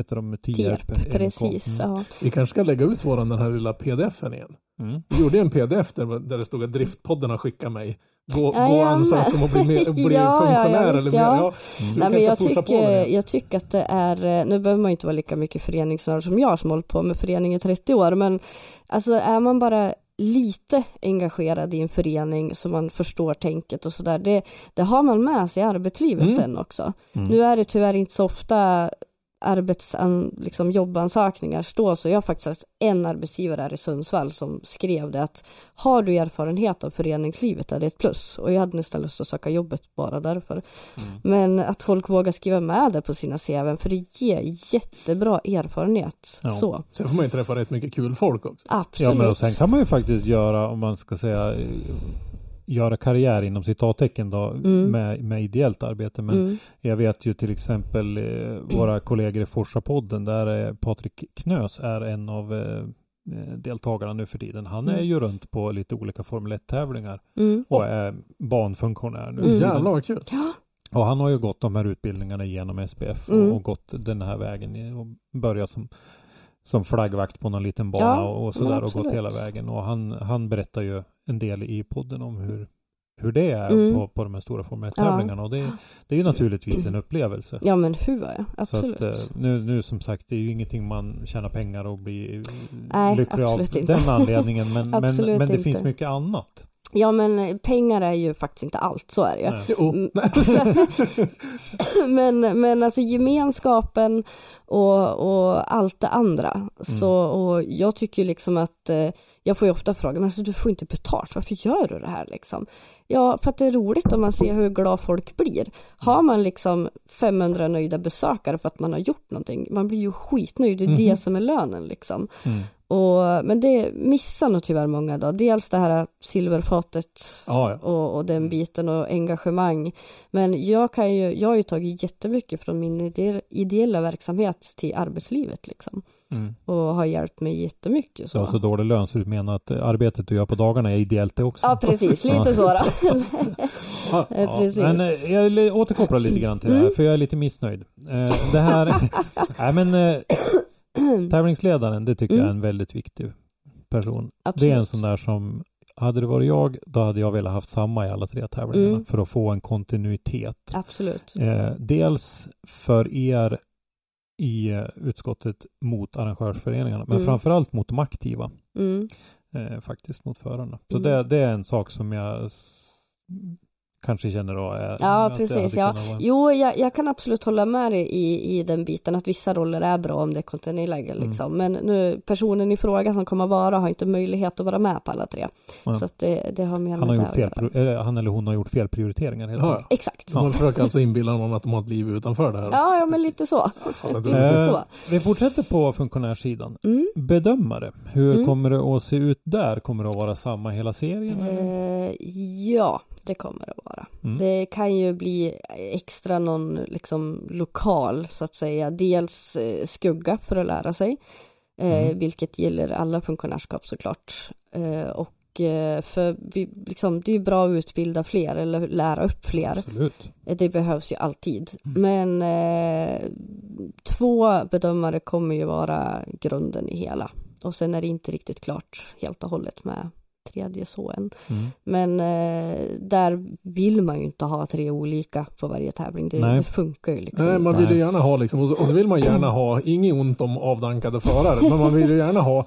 ett av de Tierp. MK. precis. Mm. Ja. Vi kanske ska lägga ut våran den här lilla pdf-en igen. Mm. Vi gjorde ju en pdf där, där det stod att Driftpodden har skickat mig. Gå, gå och ansök om att bli, med, bli Ja, ja, funktionär ja, visst, eller mer. ja. Ja. Mm. Nej, men jag tycker, jag tycker att det är, nu behöver man ju inte vara lika mycket föreningsnörd som jag som hållit på med förening i 30 år, men alltså är man bara lite engagerad i en förening så man förstår tänket och sådär, det, det har man med sig i arbetslivet Mm. sen också. Mm. Nu är det tyvärr inte så ofta arbetsan, liksom jobbansökningar står så. Jag har faktiskt en arbetsgivare här i Sundsvall som skrev det att har du erfarenhet av föreningslivet är det ett plus. Och jag hade nästan lust att söka jobbet bara därför. Mm. Men att folk vågar skriva med det på sina CV för det ger jättebra erfarenhet. Ja. Så, Sen får man ju träffa rätt mycket kul folk också. absolut. Ja men och sen kan man ju faktiskt göra, om man ska säga, göra karriär inom citattecken då Mm. med, med ideellt arbete. Men mm. jag vet ju till exempel eh, våra kollegor i Forsa-podden där är Patrik Knös är en av eh, eh, deltagarna nu för tiden. Han är Mm. ju runt på lite olika Formel 1-tävlingar Mm. och är banfunktionär nu. Mm. Jävlar vad kul. Ja, Och han har ju gått de här utbildningarna genom SPF och, Mm. och gått den här vägen och börjat som som flaggvakt på någon liten bana Ja, och, sådär och gått hela vägen. Och han, han berättar ju en del i podden om hur, hur det är Mm. på, på de här stora Formel 1-tävlingarna. Och det, det är ju naturligtvis en upplevelse. ja men hur ja, absolut. Så att, eh, nu, nu som sagt, det är ju ingenting man tjänar pengar och blir Nej, lycklig av inte. den anledningen. Men, men, men det inte. finns mycket annat. Ja men eh, pengar är ju faktiskt inte allt, så är det ju. Mm. men, men alltså gemenskapen och, och allt det andra. Så, och jag tycker liksom att eh, jag får ju ofta frågan, men alltså, du får inte betalt, varför gör du det här liksom? Ja, för att det är roligt om man ser hur glad folk blir. Har man liksom 500 nöjda besökare för att man har gjort någonting, man blir ju skitnöjd, det är det som är lönen liksom. Mm. Och, men det missar nog tyvärr många då. Dels det här silverfatet Ja, ja. och, och den biten och engagemang. Men jag kan ju, jag har ju tagit jättemycket från min ide- ideella verksamhet till arbetslivet liksom. Mm. Och har hjälpt mig jättemycket. Du har Så. så dålig lön så du menar att eh, arbetet du gör på dagarna är ideellt det också? Ja precis, lite så då. Ja, precis. Men eh, jag vill återkoppla lite grann till det här, Mm. för jag är lite missnöjd. Eh, Det här, nej men tävlingsledaren, det tycker jag är Mm. en väldigt viktig person. Absolut. Det är en sån där som, hade det varit jag, då hade jag velat haft samma i alla tre tävlingarna Mm. för att få en kontinuitet. Absolut. Eh, dels för er i utskottet mot arrangörsföreningarna, men Mm. framförallt mot de aktiva, Mm. eh, faktiskt mot förarna. Så Mm. det, det är en sak som jag kanske känner då är Ja, att det precis, ja. vara Jo, jag, jag kan absolut hålla med dig i, i den biten att vissa roller är bra om det är kontinuerliga Mm. liksom. Men nu personen i fråga som kommer vara har inte möjlighet att vara med på alla tre. Ja. Så att det, det har mer Han, med har gjort fel, eller han eller hon har gjort fel prioriteringar helt Ja, enkelt. Exakt. Så man försöker alltså inbilla någon att de har ett liv utanför det här. Ja, ja men lite så. lite Eh, så. Vi fortsätter på funktionärssidan. Mm. Bedömare, hur Mm. kommer det att se ut där? Kommer det att vara samma hela serien? eller? Eh, ja, det kommer det vara. Mm. Det kan ju bli extra någon liksom lokal så att säga. Dels eh, skugga för att lära sig, eh, Mm. vilket gäller alla funktionärskap såklart. Eh, och för vi, liksom, det är bra att utbilda fler eller lära upp fler. Absolut. Det behövs ju alltid. Mm. Men eh, två bedömare kommer ju vara grunden i hela. Och sen är det inte riktigt klart helt och hållet med tredje så än. Mm. Men eh, där vill man ju inte ha tre olika på varje tävling. Det, det funkar ju liksom Nej, man vill ju gärna ha liksom, och så, och så vill man gärna ha, inget ont om avdankade förare, men man vill ju gärna ha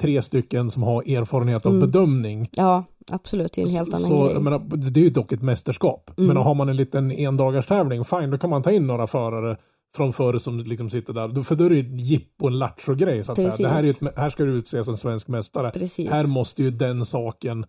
tre stycken som har erfarenhet av Mm. bedömning. Ja, absolut. Det är en helt annan så, grej. menar, det är ju dock ett mästerskap. Mm. Men har man en liten endagars tävling, fine, då kan man ta in några förare från förr som liksom sitter där. För då är det ju ett jippo, en lattjo-grej så att säga. Det här, är ju ett, här ska du utses en svensk mästare. Precis. Här måste ju den saken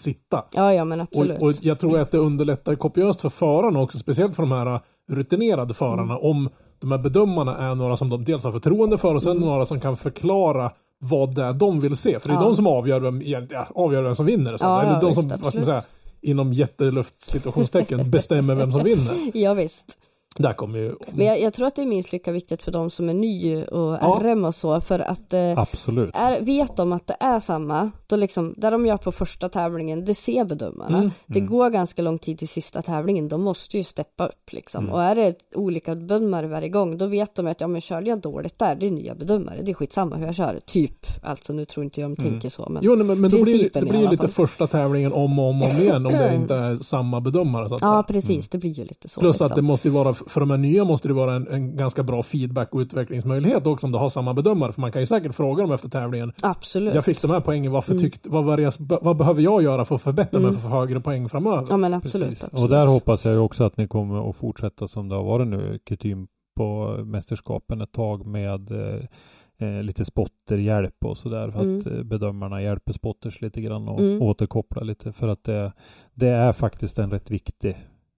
sitta. Ja, ja men absolut. Och, och jag tror att det underlättar kopiöst för förarna också, speciellt för de här rutinerade förarna, Mm. om de här bedömarna är några som de dels har förtroende för och sen Mm. några som kan förklara vad det är de vill se. För det är Ja. de som avgör vem, ja, avgör vem som vinner. Så. Ja, Eller ja, de visst, som, vad ska man säga, inom jätteluftsituationstecken bestämmer vem som vinner. Ja, visst. Där kommer ju... Men jag, jag tror att det är minst lika viktigt för de som är ny och Ja. RM och så för att eh, Absolut. är, vet de att det är samma, då liksom, där de gör på första tävlingen, det ser bedömarna. Mm. Det går ganska lång tid till sista tävlingen, de måste ju steppa upp liksom. Mm. Och är det olika bedömare varje gång, då vet de att ja men körde jag dåligt där, det är nya bedömare, det är skitsamma hur jag kör, typ. Alltså nu tror inte jag de Mm. tänker så, men Jo, nej, men, men då blir, det- det blir ju lite första tävlingen om och om, och om igen om det inte är samma bedömare. Så att säga. ja precis, det blir ju lite så. Plus liksom. att det måste ju vara, för de här nya måste det vara en, en ganska bra feedback och utvecklingsmöjlighet också om du har samma bedömare. För man kan ju säkert fråga dem efter tävlingen. Absolut. Jag fick de här poängen, varför Mm. tyckte, vad, var det jag, vad behöver jag göra för att förbättra mig Mm. för att få högre poäng framöver? Ja men absolut. Absolut. Och där hoppas jag också att ni kommer att fortsätta som det har varit nu, kutym på mästerskapen ett tag med eh, eh, lite spotterhjälp och sådär för att Mm. eh, bedömarna hjälper spotters lite grann och Mm. återkoppla lite för att det, det är faktiskt en rätt viktig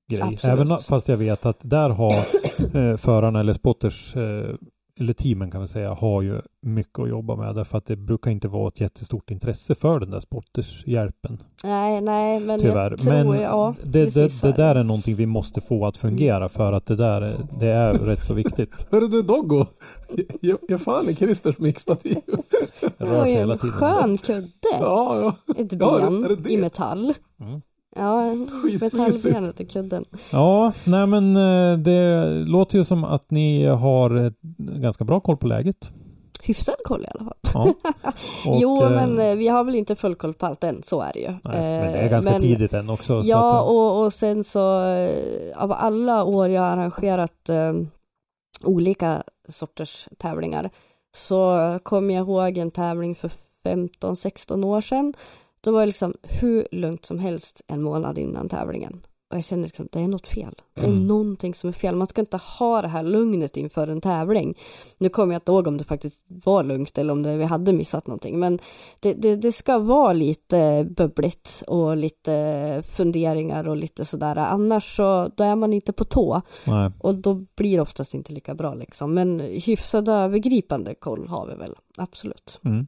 grej. Absolut. Även fast jag vet att där har eh, förarna eller spotters eh, eller teamen kan vi säga har ju mycket att jobba med därför att det brukar inte vara ett jättestort intresse för den där spottershjälpen Nej, nej, men tyvärr. jag tror, Men ja, det, det, det är där är någonting vi måste få att fungera för att det där är, det är rätt så viktigt. Hörru du Doggo, ge, ge fan i Christers mixtativ. Det var ju en skön kudde. ja, ja. Ett Ja, ben är det det? i metall. Mm. Ja, metallbenet i kudden. Ja, nej men eh, det låter ju som att ni har ett ganska bra koll på läget. Hyfsad koll i alla fall. Ja. Och, jo, eh, men eh, vi har väl inte full koll på allt än, så är det ju. Nej, men det är Eh, ganska men- tidigt än också. så Ja, att, eh, och, och sen så eh, av alla år jag har arrangerat eh, olika sorters tävlingar så kommer jag ihåg en tävling för 15-16 år sedan. Då var det liksom hur lugnt som helst en månad innan tävlingen. Och jag känner liksom, det är något fel. Det är Mm. någonting som är fel. Man ska inte ha det här lugnet inför en tävling. Nu kommer jag inte ihåg om det faktiskt var lugnt eller om det, vi hade missat någonting. Men det, det, det ska vara lite bubbligt och lite funderingar och lite sådär. Annars så då är man inte på tå. nej. Och då blir det oftast inte lika bra liksom. Men hyfsad övergripande koll har vi väl. Absolut. Mm.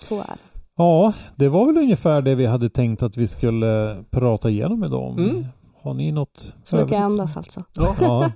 Så är det. Ja, det var väl ungefär det vi hade tänkt att vi skulle prata igenom idag. om. Mm. Har ni något Så mycket andas alltså. Ja,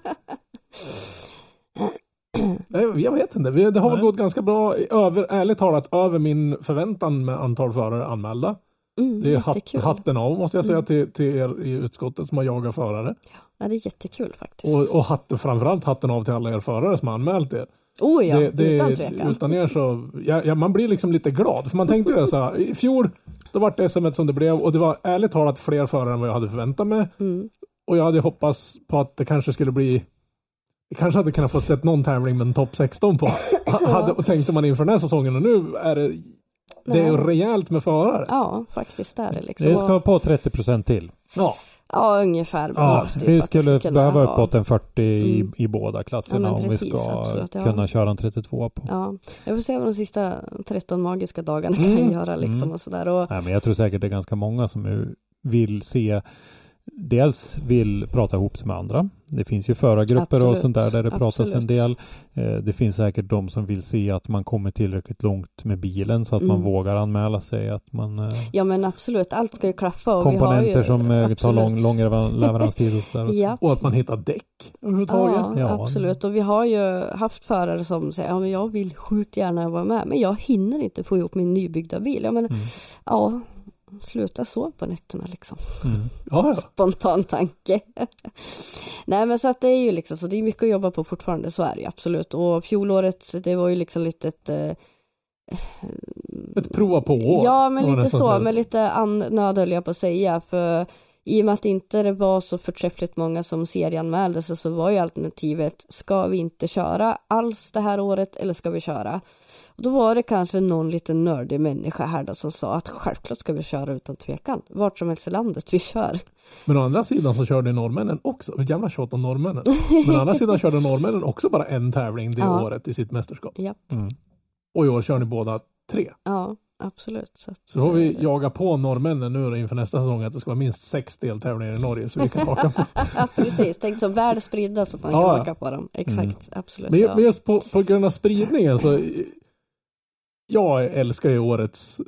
jag vet inte. Vi- Det har väl Nej. gått ganska bra, över, ärligt talat, över min förväntan med antal förare anmälda. Mm, Det är jättekul. hatten av måste jag säga Mm. till, till er i utskottet som har jagat förare. Ja, det är jättekul faktiskt. Och, och hatten, framförallt hatten av till alla er förare som har anmält er. Oh ja, det, det, utan tvekan. Utan er så, ja, ja, man blir liksom lite glad. För man tänkte ju det så här, i fjol, då var det SM som det blev och det var ärligt talat fler förare än vad jag hade förväntat mig. Mm. Och jag hade hoppats på att det kanske skulle bli kanske hade kunnat få sett någon tävling med en topp 16 på. Ha- hade, och tänkte man inför den här säsongen och nu är det det är rejält med förare. Ja, faktiskt är det liksom. det ska Och- på 30 procent till. Ja. Ja, ungefär. Ja, vi skulle behöva ha- uppåt en 40 i, Mm. i båda klasserna Ja, men om vi precis, ska absolut, ja. kunna köra en 32 på. Ja, jag får se vad de sista 13 magiska dagarna kan Mm. göra liksom Mm. och sådär. Och, Nej, men jag tror säkert det är ganska många som vill se dels vill prata ihop sig med andra. Det finns ju förargrupper och Absolut. sånt där där det pratas en Absolut. del. Eh, Det finns säkert de som vill se att man kommer tillräckligt långt med bilen så att man Mm. vågar anmäla sig. Att man eh, Ja men absolut, allt ska ju klaffa. Och komponenter ju, som eh, tar absolut. lång, lång lever- leveranstid och sådär. Ja. Och att man hittar däck överhuvudtaget. Ja, Ja. absolut. Och vi har ju haft förare som säger, ja men jag vill sjukt gärna vara med, men jag hinner inte få ihop min nybyggda bil. Ja men, Mm. ja, sluta sova på nätterna liksom. Mm. Ja, ja. Spontan tanke. Nej men så att det är ju liksom, så det är mycket att jobba på fortfarande, så är det ju absolut. Och fjolåret, det var ju liksom lite ett eh, Ett prova på år. Ja, men lite så, med lite annöd höll jag på att säga. För i och med att inte det var så förträffligt många som serieanmälde sig så var ju alternativet, ska vi inte köra alls det här året eller ska vi köra? Då var det kanske någon liten nördig människa här då som sa att självklart ska vi köra utan tvekan. Vart som helst i landet vi kör. Men å andra sidan så körde norrmännen också, jävla tjat om norrmännen. Men å andra sidan körde norrmännen också bara en tävling det Ja. året i sitt mästerskap. Ja, Mm. Och i år kör ni båda tre. ja absolut. Så, att, Så får vi eh, jaga på norrmännen nu då inför nästa säsong att det ska vara minst sex deltävlingar i Norge så vi kan haka på. Ja, precis. Tänk så väl spridda så man Ja, kan ja. åka på dem. Exakt, Mm. absolut. Men, ja. men just på, på grund av spridningen så jag älskar ju årets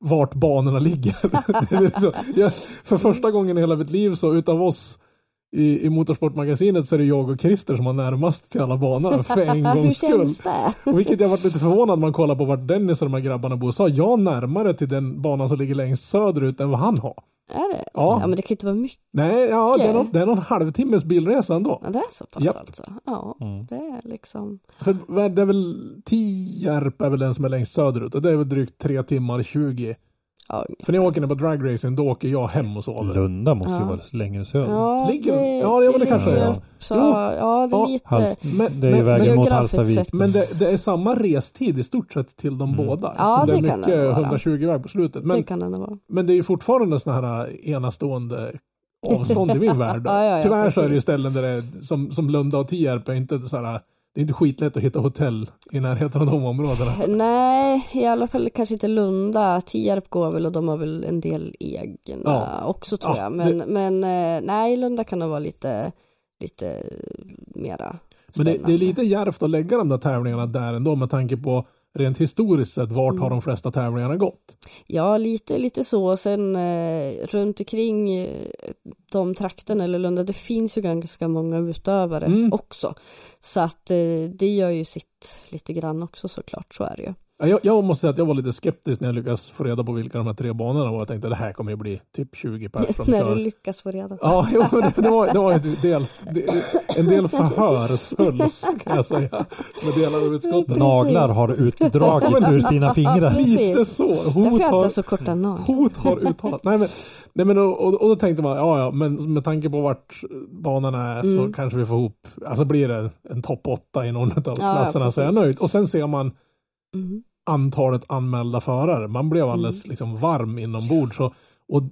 vart banorna ligger. Jag, för första gången i hela mitt liv så utav oss i, i Motorsportmagasinet så är det jag och Christer som har närmast till alla banorna för en Hur gångs skull. känns det? Och vilket jag varit lite förvånad när man kollar på vart Dennis och de här grabbarna bor. Så har jag närmare till den banan som ligger längst söderut än vad han har. Är det? Ja. Ja men det kan ju inte vara mycket. Nej, ja, det är, någon, det är någon halvtimmes bilresa ändå. Ja, det är så pass Japp. alltså. Ja, Mm. det är liksom. För det är väl Tierp är väl den som är längst söderut och det är väl drygt 3 timmar 20. Ja, För när jag åker ner på dragracing då åker jag hem och sover. Lunda måste ju Ja. vara längre söder. ja Ligger- det, ja, det det kanske, ja. upp Så, Jo. ja, det är Ja, lite. Hals, Men- det är ju men- vägen mot geografiskt Hallstavik. sett. Men det, det är samma restid i stort sett till de Mm. båda. Ja, eftersom det det är kan mycket det vara. 120 väg på slutet. Men, det kan det nog vara. men det är ju fortfarande sådana här enastående avstånd i min värld. Ja, ja, ja, Tyvärr så är det ju precis. ställen där det är, som, som Lunda och Tierp är inte så här, det är inte skitlätt att hitta hotell i närheten av de områdena. Nej, i alla fall kanske inte Lunda. Tierp går väl och de har väl en del egna Ja. också tror Ja, jag. Men, men eh, nej, Lunda kan nog vara lite, lite mera Men det, det är spännande. lite djärvt att lägga de där tävlingarna där ändå med tanke på rent historiskt sett vart Mm. har de flesta tävlingarna gått? Ja, lite, lite så. Sen eh, runt omkring eh, de trakterna eller Lunda, det finns ju ganska många utövare Mm. också. Så att eh, det gör ju sitt lite grann också såklart, så är det ju. Ja, Jag, jag måste säga att jag var lite skeptisk när jag lyckades få reda på vilka de här tre banorna var. Jag tänkte det här kommer ju bli typ 20 pers som När du lyckas få reda på. Ja, jo, det, det, var, det var ett del, en del förhörspuls kan jag säga. Med delar av utskottet. Naglar har utdragits ur sina fingrar. Lite så. Hot har så korta naglar. hot har uttalat. Nej men, nej, men och, och, och då tänkte man, ja ja, men med tanke på vart banorna är så Mm. kanske vi får ihop, alltså blir det en topp åtta i någon av ja, klasserna så är jag nöjd. Och sen ser man Mm. Antalet anmälda förare. Man blev alldeles liksom varm inombords. Så, och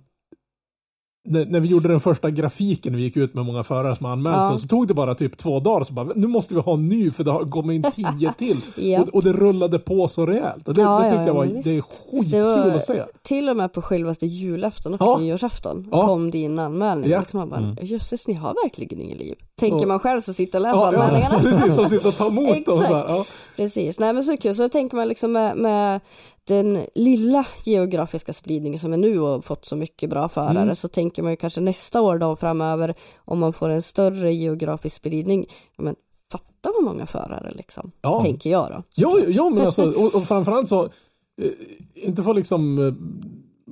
när, vi gjorde den första grafiken, vi gick ut med många förare som anmält Ja. sig, så tog det bara typ två dagar. Så bara, nu måste vi ha en ny för det har kommit in tio till. Ja. och, och det rullade på så rejält. Och det, Ja, det tyckte jag var, det är skitkul Det var- att se. Till och med på självaste julafton och Ja. nyårsafton kom din anmälning. Ja. Liksom man bara, Mm. jösses ni har verkligen inget liv. Tänker man själv så sitter och läser Ja, anmälningarna. precis, som sitter och tar emot dem. Exakt. Precis, nej men så kul. Så tänker man liksom med, med den lilla geografiska spridningen som är nu och fått så mycket bra förare Mm. så tänker man ju kanske nästa år då framöver om man får en större geografisk spridning. Ja, men fatta vad många förare liksom. Ja. Tänker jag då. Ja, ja men alltså, och, och framförallt så, eh, inte för liksom, eh,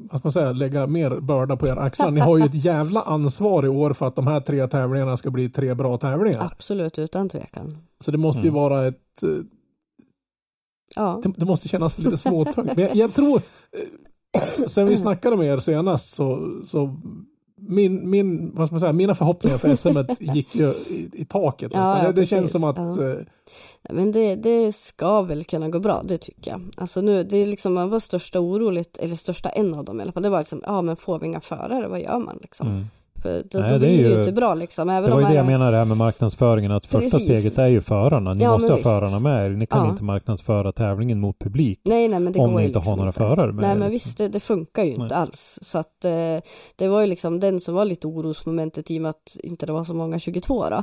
ska man säga, lägga mer börda på era axlar. Ni har ju ett jävla ansvar i år för att de här tre tävlingarna ska bli tre bra tävlingar. Absolut, utan tvekan. Så det måste ju Mm. vara ett, eh, Ja, det, det måste kännas lite småtungt. Men jag, jag tror, eh, sen vi snackade med er senast så, så min, min, vad ska man säga, mina förhoppningar för SM gick ju i, i taket. Ja, det, det känns som att Ja. eh, Men det, det ska väl kunna gå bra, det tycker jag. Alltså nu, det är liksom, man var största oroligt, eller största en av dem i alla fall, det var liksom, ja men får vi inga förare, vad gör man liksom? Mm. Då, Nej, då det blir det ju- inte bra liksom. Även Det var ju det jag är- menar det här med marknadsföringen att första Precis. steget är ju förarna. Ni Ja, måste ha visst. förarna med er. Ni kan Ja. inte marknadsföra tävlingen mot publik. Nej, nej, men det Om går ni inte har liksom några inte. förare med Nej, er, men liksom. visst, det, det funkar ju inte Nej. alls. Så att eh, det var ju liksom den som var lite orosmomentet i och med att inte det var så många 22 då.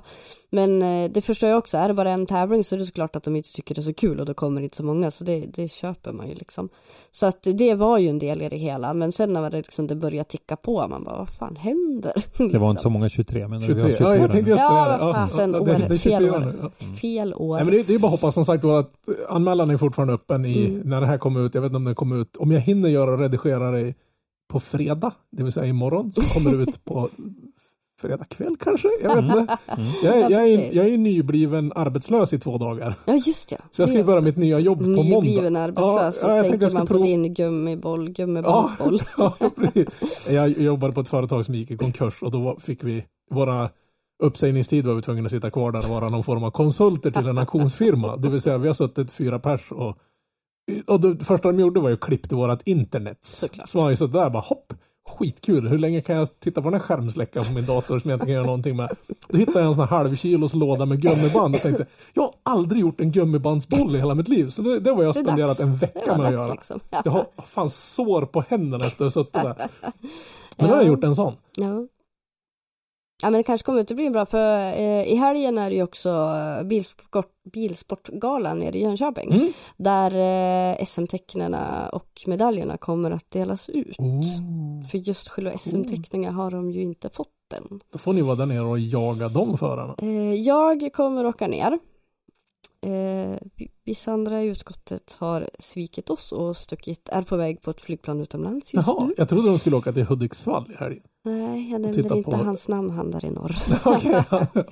Men eh, det förstår jag också, är det bara en tävling så är det såklart att de inte tycker det är så kul och då kommer inte så många, så det, det köper man ju liksom. Så att det var ju en del i det hela, men sen när det, liksom, det började ticka på, man bara, vad fan händer? Det var inte så många 23 men 23. vi har 24 Ja, jag tänkte just Ja, säga det. vad fasen, år, det, det är 24 fel år. Ja. Fel år. Nej, men det, det är bara att hoppas som sagt var att anmälan är fortfarande öppen i, Mm. när det här kommer ut. Jag vet inte om det kommer ut, om jag hinner göra och redigera det på fredag, det vill säga imorgon, så kommer det ut på fredag kväll kanske? Jag vet inte. Mm. Jag, är- jag, är, jag är nybliven arbetslös i två dagar. Ja, just ja. Så jag ska ju börja mitt nya jobb på måndag. Nybliven arbetslös, Ja, så ja, jag tänker jag man på prova- din gummiboll, gummibandsboll. Ja, precis. Jag jobbade på ett företag som gick i konkurs och då fick vi våra uppsägningstid var vi tvungna att sitta kvar där och vara någon form av konsulter till en auktionsfirma. Det vill säga vi har suttit fyra pers och, och det första de gjorde var ju att klippte vårat internet. Såklart. Så var ju sådär bara hopp, skitkul, hur länge kan jag titta på den här skärmsläckaren på min dator som jag inte kan göra någonting med? Då hittade jag en sån här halvkilos låda med gummiband och tänkte jag har aldrig gjort en gummibandsboll i hela mitt liv. Så det, det var jag Det spenderat dags. en vecka med att göra. liksom. Jag har fan sår på händerna efter att ha suttit där. Men då har jag gjort en sån. Ja. Ja men det kanske kommer inte bli bra för eh, i helgen är det ju också eh, bilsport, bilsportgalan nere i Jönköping. Mm. Där eh, SM-tecknarna och medaljerna kommer att delas ut. Oh. För just själva SM-teckningen har de ju inte fått än. Då får ni vara där nere och jaga de förarna. Eh, jag kommer åka ner. Eh, vi- vissa andra i utskottet har svikit oss och stuckit, är på väg på ett flygplan utomlands just Jaha, nu. jag trodde de skulle åka till Hudiksvall i helgen. Nej, jag nämner inte på- hans namn, han där i norr. Okej,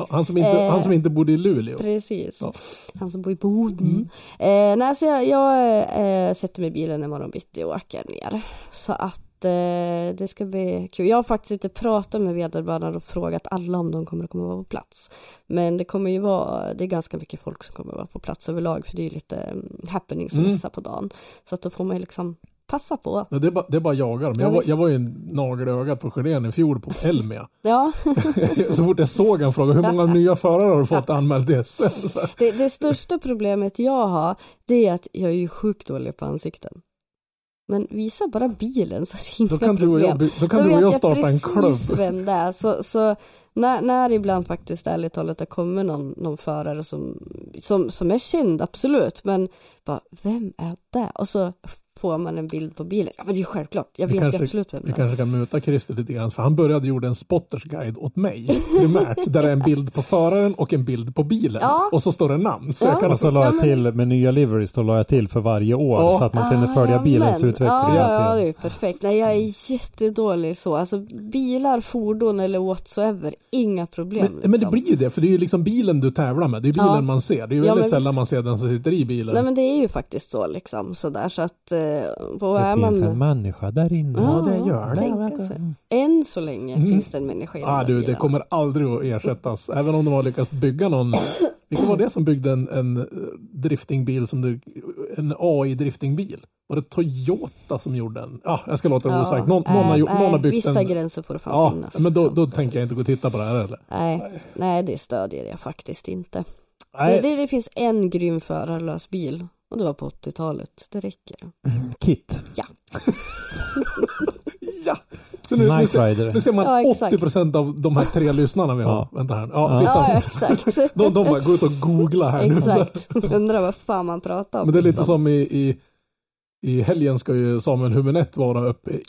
han, som inte, Eh. han som inte bodde i Luleå. Precis. Ja. Han som bor i Boden. Mm. Eh, nej, så jag, jag eh, sätter mig i bilen imorgon bitti och åker ner. Så att eh, det ska bli kul. Jag har faktiskt inte pratat med vederbörande och frågat alla om de kommer att komma vara på plats. Men det kommer ju vara, det är ganska mycket folk som kommer att vara på plats överlag för det är ju lite happeningsmässa på dagen. Så att då får man ju liksom passa på. Ja, Det är bara, det är bara jaga dem. Ja, Jag, var, jag var ju en nagel i ögat på Sjödén i fjol på Elmia. Ja, Så fort jag såg han frågade hur många nya förare har du fått anmält till SM? Det, det största problemet jag har det är att jag är ju sjukt dålig på ansikten. Men visa bara bilen så är det inga Då kan du och problem. jag, by- då kan Då du och vet jag jag starta en precis klubb. vem det är. Så, så när, när ibland faktiskt ärligt talat det kommer någon, någon förare som, som, som är känd, absolut. Men bara, vem är det? Och så får man en bild på bilen. Ja men det är självklart, jag Vi vet kanske- ju absolut vem Vi det är. kanske kan muta Christer lite grann, för han började gjorde en spotters guide åt mig primärt. där det är en bild på föraren och en bild på bilen. Ja. Och så står det namn. Så Ja. jag kan Och så la Ja, jag men- till med nya liveries, då la jag till för varje år Ja. så att man kunde följa bilens Amen. utveckling. Ja, ja, det är perfekt. Nej, jag är jättedålig så. Alltså bilar, fordon eller whatsoever, inga problem. Men, men det liksom. blir ju det, för det är ju liksom bilen du tävlar med. Det är bilen Ja. man ser. Det är ju Ja, väldigt men sällan visst. man ser den som sitter i bilen. Nej men det är ju faktiskt så liksom sådär så att eh, vad Det är finns man en människa där inne. Ja, det gör det, du. sig. Än så länge Mm. finns det en människa i ah, du, det kommer aldrig att ersättas. Även om de har lyckats bygga någon. Vilka var det som byggde en, en eh, driftingbil som du, en AI-driftingbil? Var det Toyota som gjorde den? Ja, jag ska låta det vara osagt. Någon, någon, har, äh, någon har nej, byggt Vissa en. gränser får det fan Ja, finnas. men då, liksom. då tänker jag inte gå och titta på det här heller. nej, nej, det stödjer jag faktiskt inte. Det, Nej, det, det finns en grym förarlös bil och det var på 80-talet. Det räcker. Kit. ja! Så nu, nu, ser, nu ser man Ja, exakt. 80% av de här tre lyssnarna vi har. Ja. Vänta här. Ja, Ja. Ja, exakt. De, de bara går ut och googlar här nu. exakt. Undrar vad fan man pratar om. Men det är lite som i, i, i helgen ska ju Samuel Huminett vara uppe i,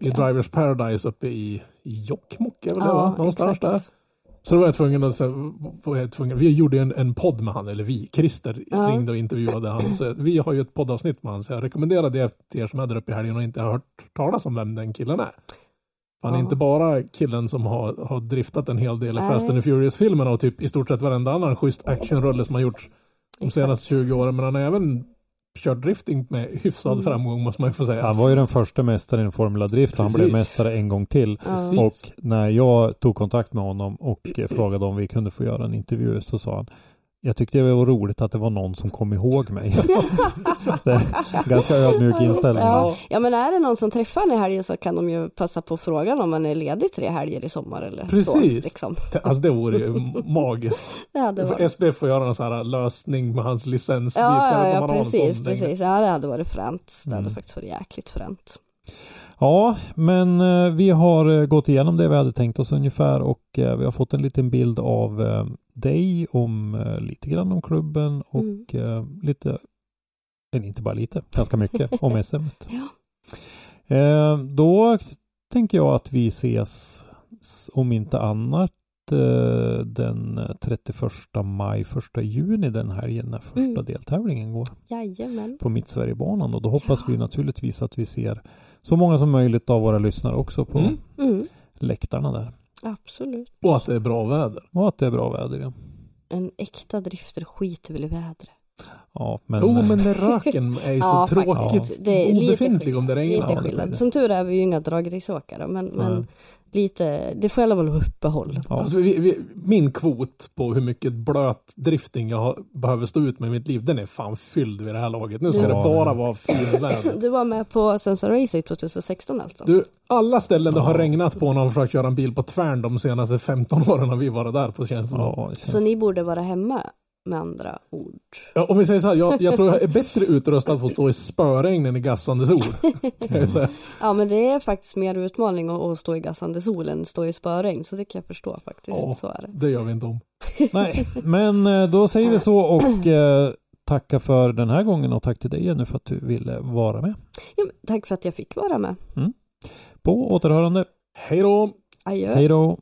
i. Drivers Paradise uppe i, i Jokkmokk, Ja, va? Någonstans exakt. där. Så då var jag tvungen att, så, var jag tvungen, vi gjorde en, en podd med han, eller vi, Christer Ja. ringde och intervjuade han. Så vi har ju ett poddavsnitt med han, så jag rekommenderar det till er som är där uppe i helgen och inte har hört talas om vem den killen är. Han är Ja. inte bara killen som har, har driftat en hel del i. Fast and Furious-filmerna och typ i stort sett varenda annan schysst actionrulle som har gjorts de Exakt. senaste 20 åren. Men han har även kört drifting med hyfsad Mm. framgång måste man ju få säga. Han var ju den första mästaren i Formula Drift och han blev mästare en gång till. Precis. Och när jag tog kontakt med honom och eh, frågade om vi kunde få göra en intervju så sa han jag tyckte det var roligt att det var någon som kom ihåg mig. det är ganska ödmjuk inställning. Ja. ja men är det någon som träffar en i helgen så kan de ju passa på frågan om man är ledig tre helger i sommar eller Precis. så. Liksom. Alltså det vore ju magiskt. Det hade varit. SBF får göra en sån här lösning med hans licensbit. Ja, ja, ja precis, längre. precis. Ja, det hade varit fränt. Det hade Mm. faktiskt varit jäkligt fränt. Ja, men eh, vi har eh, gått igenom det vi hade tänkt oss ungefär och eh, vi har fått en liten bild av dig om eh, lite grann om klubben och Mm. eh, lite, eller inte bara lite, ganska mycket om SM. Ja. Eh, då tänker jag att vi ses om inte annat eh, den 31 maj, 1 juni den helgen när första Mm. deltävlingen går Jajamän. på Mittsverigebanan och då hoppas Ja. vi naturligtvis att vi ser så många som möjligt av våra lyssnare också på Mm. Mm, läktarna där. Absolut. Och att det är bra väder. Och att det är bra väder ja. En äkta drifter skiter väl i vädret. Ja, men, jo, men den röken är ju så Ja, tråkigt faktiskt. Det är lite obefintlig om det regnar. Lite det skillnad. det. Som tur är vi ju inga dragrisåkare men, men. Lite, det får i alla fall vara uppehåll. ja. Alltså, vi, vi, min kvot på hur mycket blöt drifting jag har, behöver stå ut med i mitt liv, den är fan fylld vid det här laget. Nu ska Ja. det bara vara finväder. Du var med på Sunset Racing 2016 alltså? Du, alla ställen det har regnat på när de försökt köra en bil på tvärn de senaste 15 åren har vi varit där på känns det ja, känns... Så ni borde vara hemma med andra ord. Ja, om vi säger så här, jag, jag tror jag är bättre utrustad för att stå i spöregn än i gassande sol. Ja men det är faktiskt mer utmaning att, att stå i gassande sol än stå i spöregn så det kan jag förstå faktiskt. Ja. Så är det. Det gör vi inte om. Nej, men eh, då säger vi så och eh, tacka för den här gången och tack till dig Jenny för att du ville vara med. Ja, tack för att jag fick vara med. På återhörande. Hej då! Adjö. Hej då!